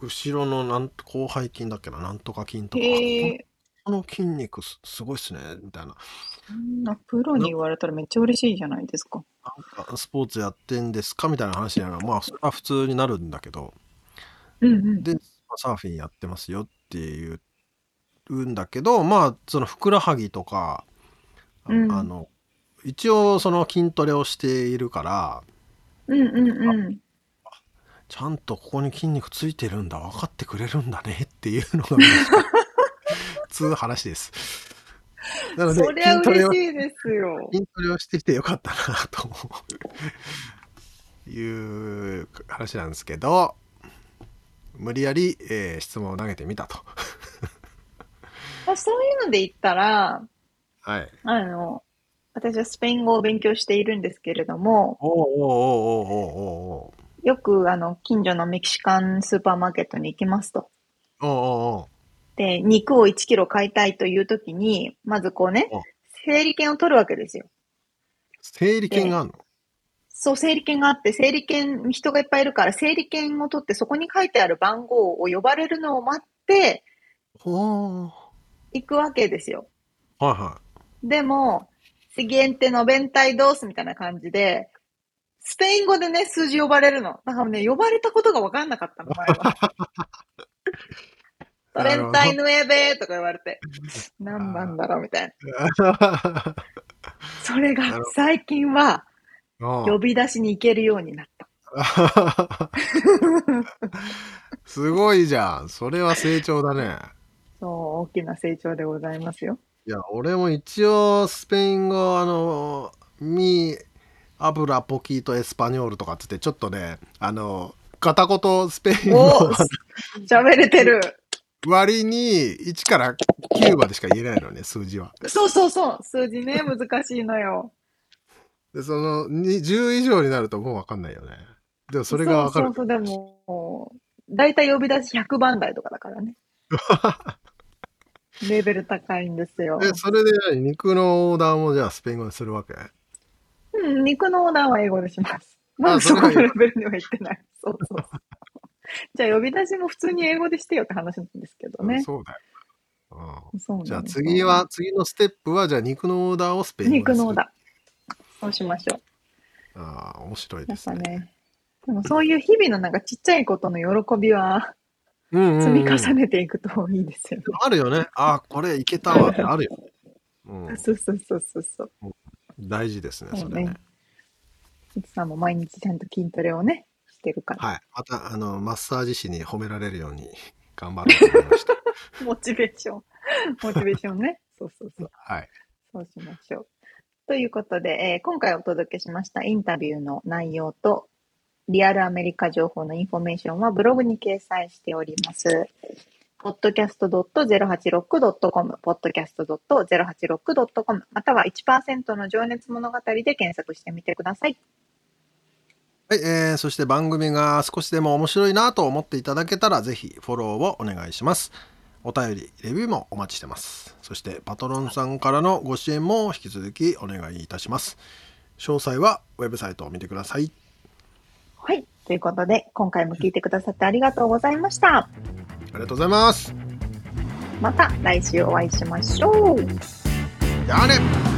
B: 後ろのなん広背筋だっけななんとか筋とか
A: へえ。
B: この筋肉すすごいっすねみたいな
A: そんなプロに言われたらめっちゃ嬉しいじゃないですか。
B: なんかスポーツやってんですかみたいな話になるまあそれは普通になるんだけど
A: うんうん。
B: で、まあサーフィンやってますよっていううんだけどまあそのふくらはぎとか、あ
A: うん
B: あの一応その筋トレをしているから
A: うんうんうん。
B: ちゃんとここに筋肉ついてるんだ分かってくれるんだねっていうのが嬉しかったつう話です。なので
A: そりゃ嬉しいですよ。
B: 筋トレをしてきてよかったなという話なんですけど無理やり、えー質問を投げてみたと。
A: ま あそういうので言ったら、
B: はい。
A: あの、私はスペイン語を勉強しているんですけれども、
B: おうおうおうおうおうおう
A: よくあの、近所のメキシカンスーパーマーケットに行きますと。
B: おうおうおう
A: で、肉を1キロ買いたいという時に、まずこうね
B: お、
A: 整理券を取るわけですよ。
B: 整理券があるの、
A: そう、整理券があって、整理券、人がいっぱいいるから、整理券を取って、そこに書いてある番号を呼ばれるのを待って、行くわけですよ。
B: はいは
A: でも、siguiente noventa dos みたいな感じで、スペイン語でね、数字呼ばれるの。だからね、呼ばれたことが分かんなかったの、前は。トレンタイヌエベとか言われて、何なんだろうみたいな。それが最近は呼び出しに行けるようになった。
B: すごいじゃん。それは成長だね。
A: そう、大きな成長でございますよ。
B: いや、俺も一応スペイン語、あの、ミアブラポキートエスパニョールとかっつって、ちょっとね、あの、片言スペイン語
A: お喋れてる。
B: 割に1から9までしか言えないのね、数字は。
A: そうそうそう。数字ね、難しいのよ。
B: で、そのに10以上になるともうわかんないよね。でもそれがわかる
A: そう。そうそう、でも、だいたい呼び出し100番台とかだからね。レベル高いんですよ。
B: で、それで何？肉のオーダーもじゃあスペイン語にするわけ？
A: うん、肉のオーダーは英語でします。まあ、そこのレベルには行ってない。そうそうそう。じゃあ、呼び出しも普通に英語でしてよって話なんですけど
B: うん
A: ね。
B: そうだよ。じゃあ次は、次のステップは、じゃあ肉のオーダーをスペイン語に。
A: 肉のオーダー。そうしましょう。
B: ああ、面白いですね。
A: でもそういう日々のなんかちっちゃいことの喜びは
B: うんうんうん
A: 積み重ねていくといいですよね。
B: あるよね。ああ、これいけたわってあるよ。うん、
A: そうそうそうそうそう。
B: 大事ですね、
A: そ
B: れね。
A: いつさんも毎日ちゃんと筋トレをね、してるから。
B: はい。また、あの、マッサージ師に褒められるように 頑張ろうと思いました。
A: モチベーション。モチベーションね。そうそうそう。
B: はい。
A: そうしましょう。ということで、えー今回お届けしましたインタビューの内容と、リアルアメリカ情報のインフォメーションはブログに掲載しております。podcast.086.com、podcast.086.com、または1%の情熱物語で検索してみてください。
B: はい、えーそして番組が少しでも面白いなと思っていただけたら、ぜひフォローをお願いします。お便り、レビューもお待ちしてます。そして、パトロンさんからのご支援も引き続きお願いいたします。詳細はウェブサイトを見てください。
A: はい。ということで、今回も聞いてくださってありがとうございました。
B: ありがとうございます。
A: また来週お会いしましょう。
B: じゃあね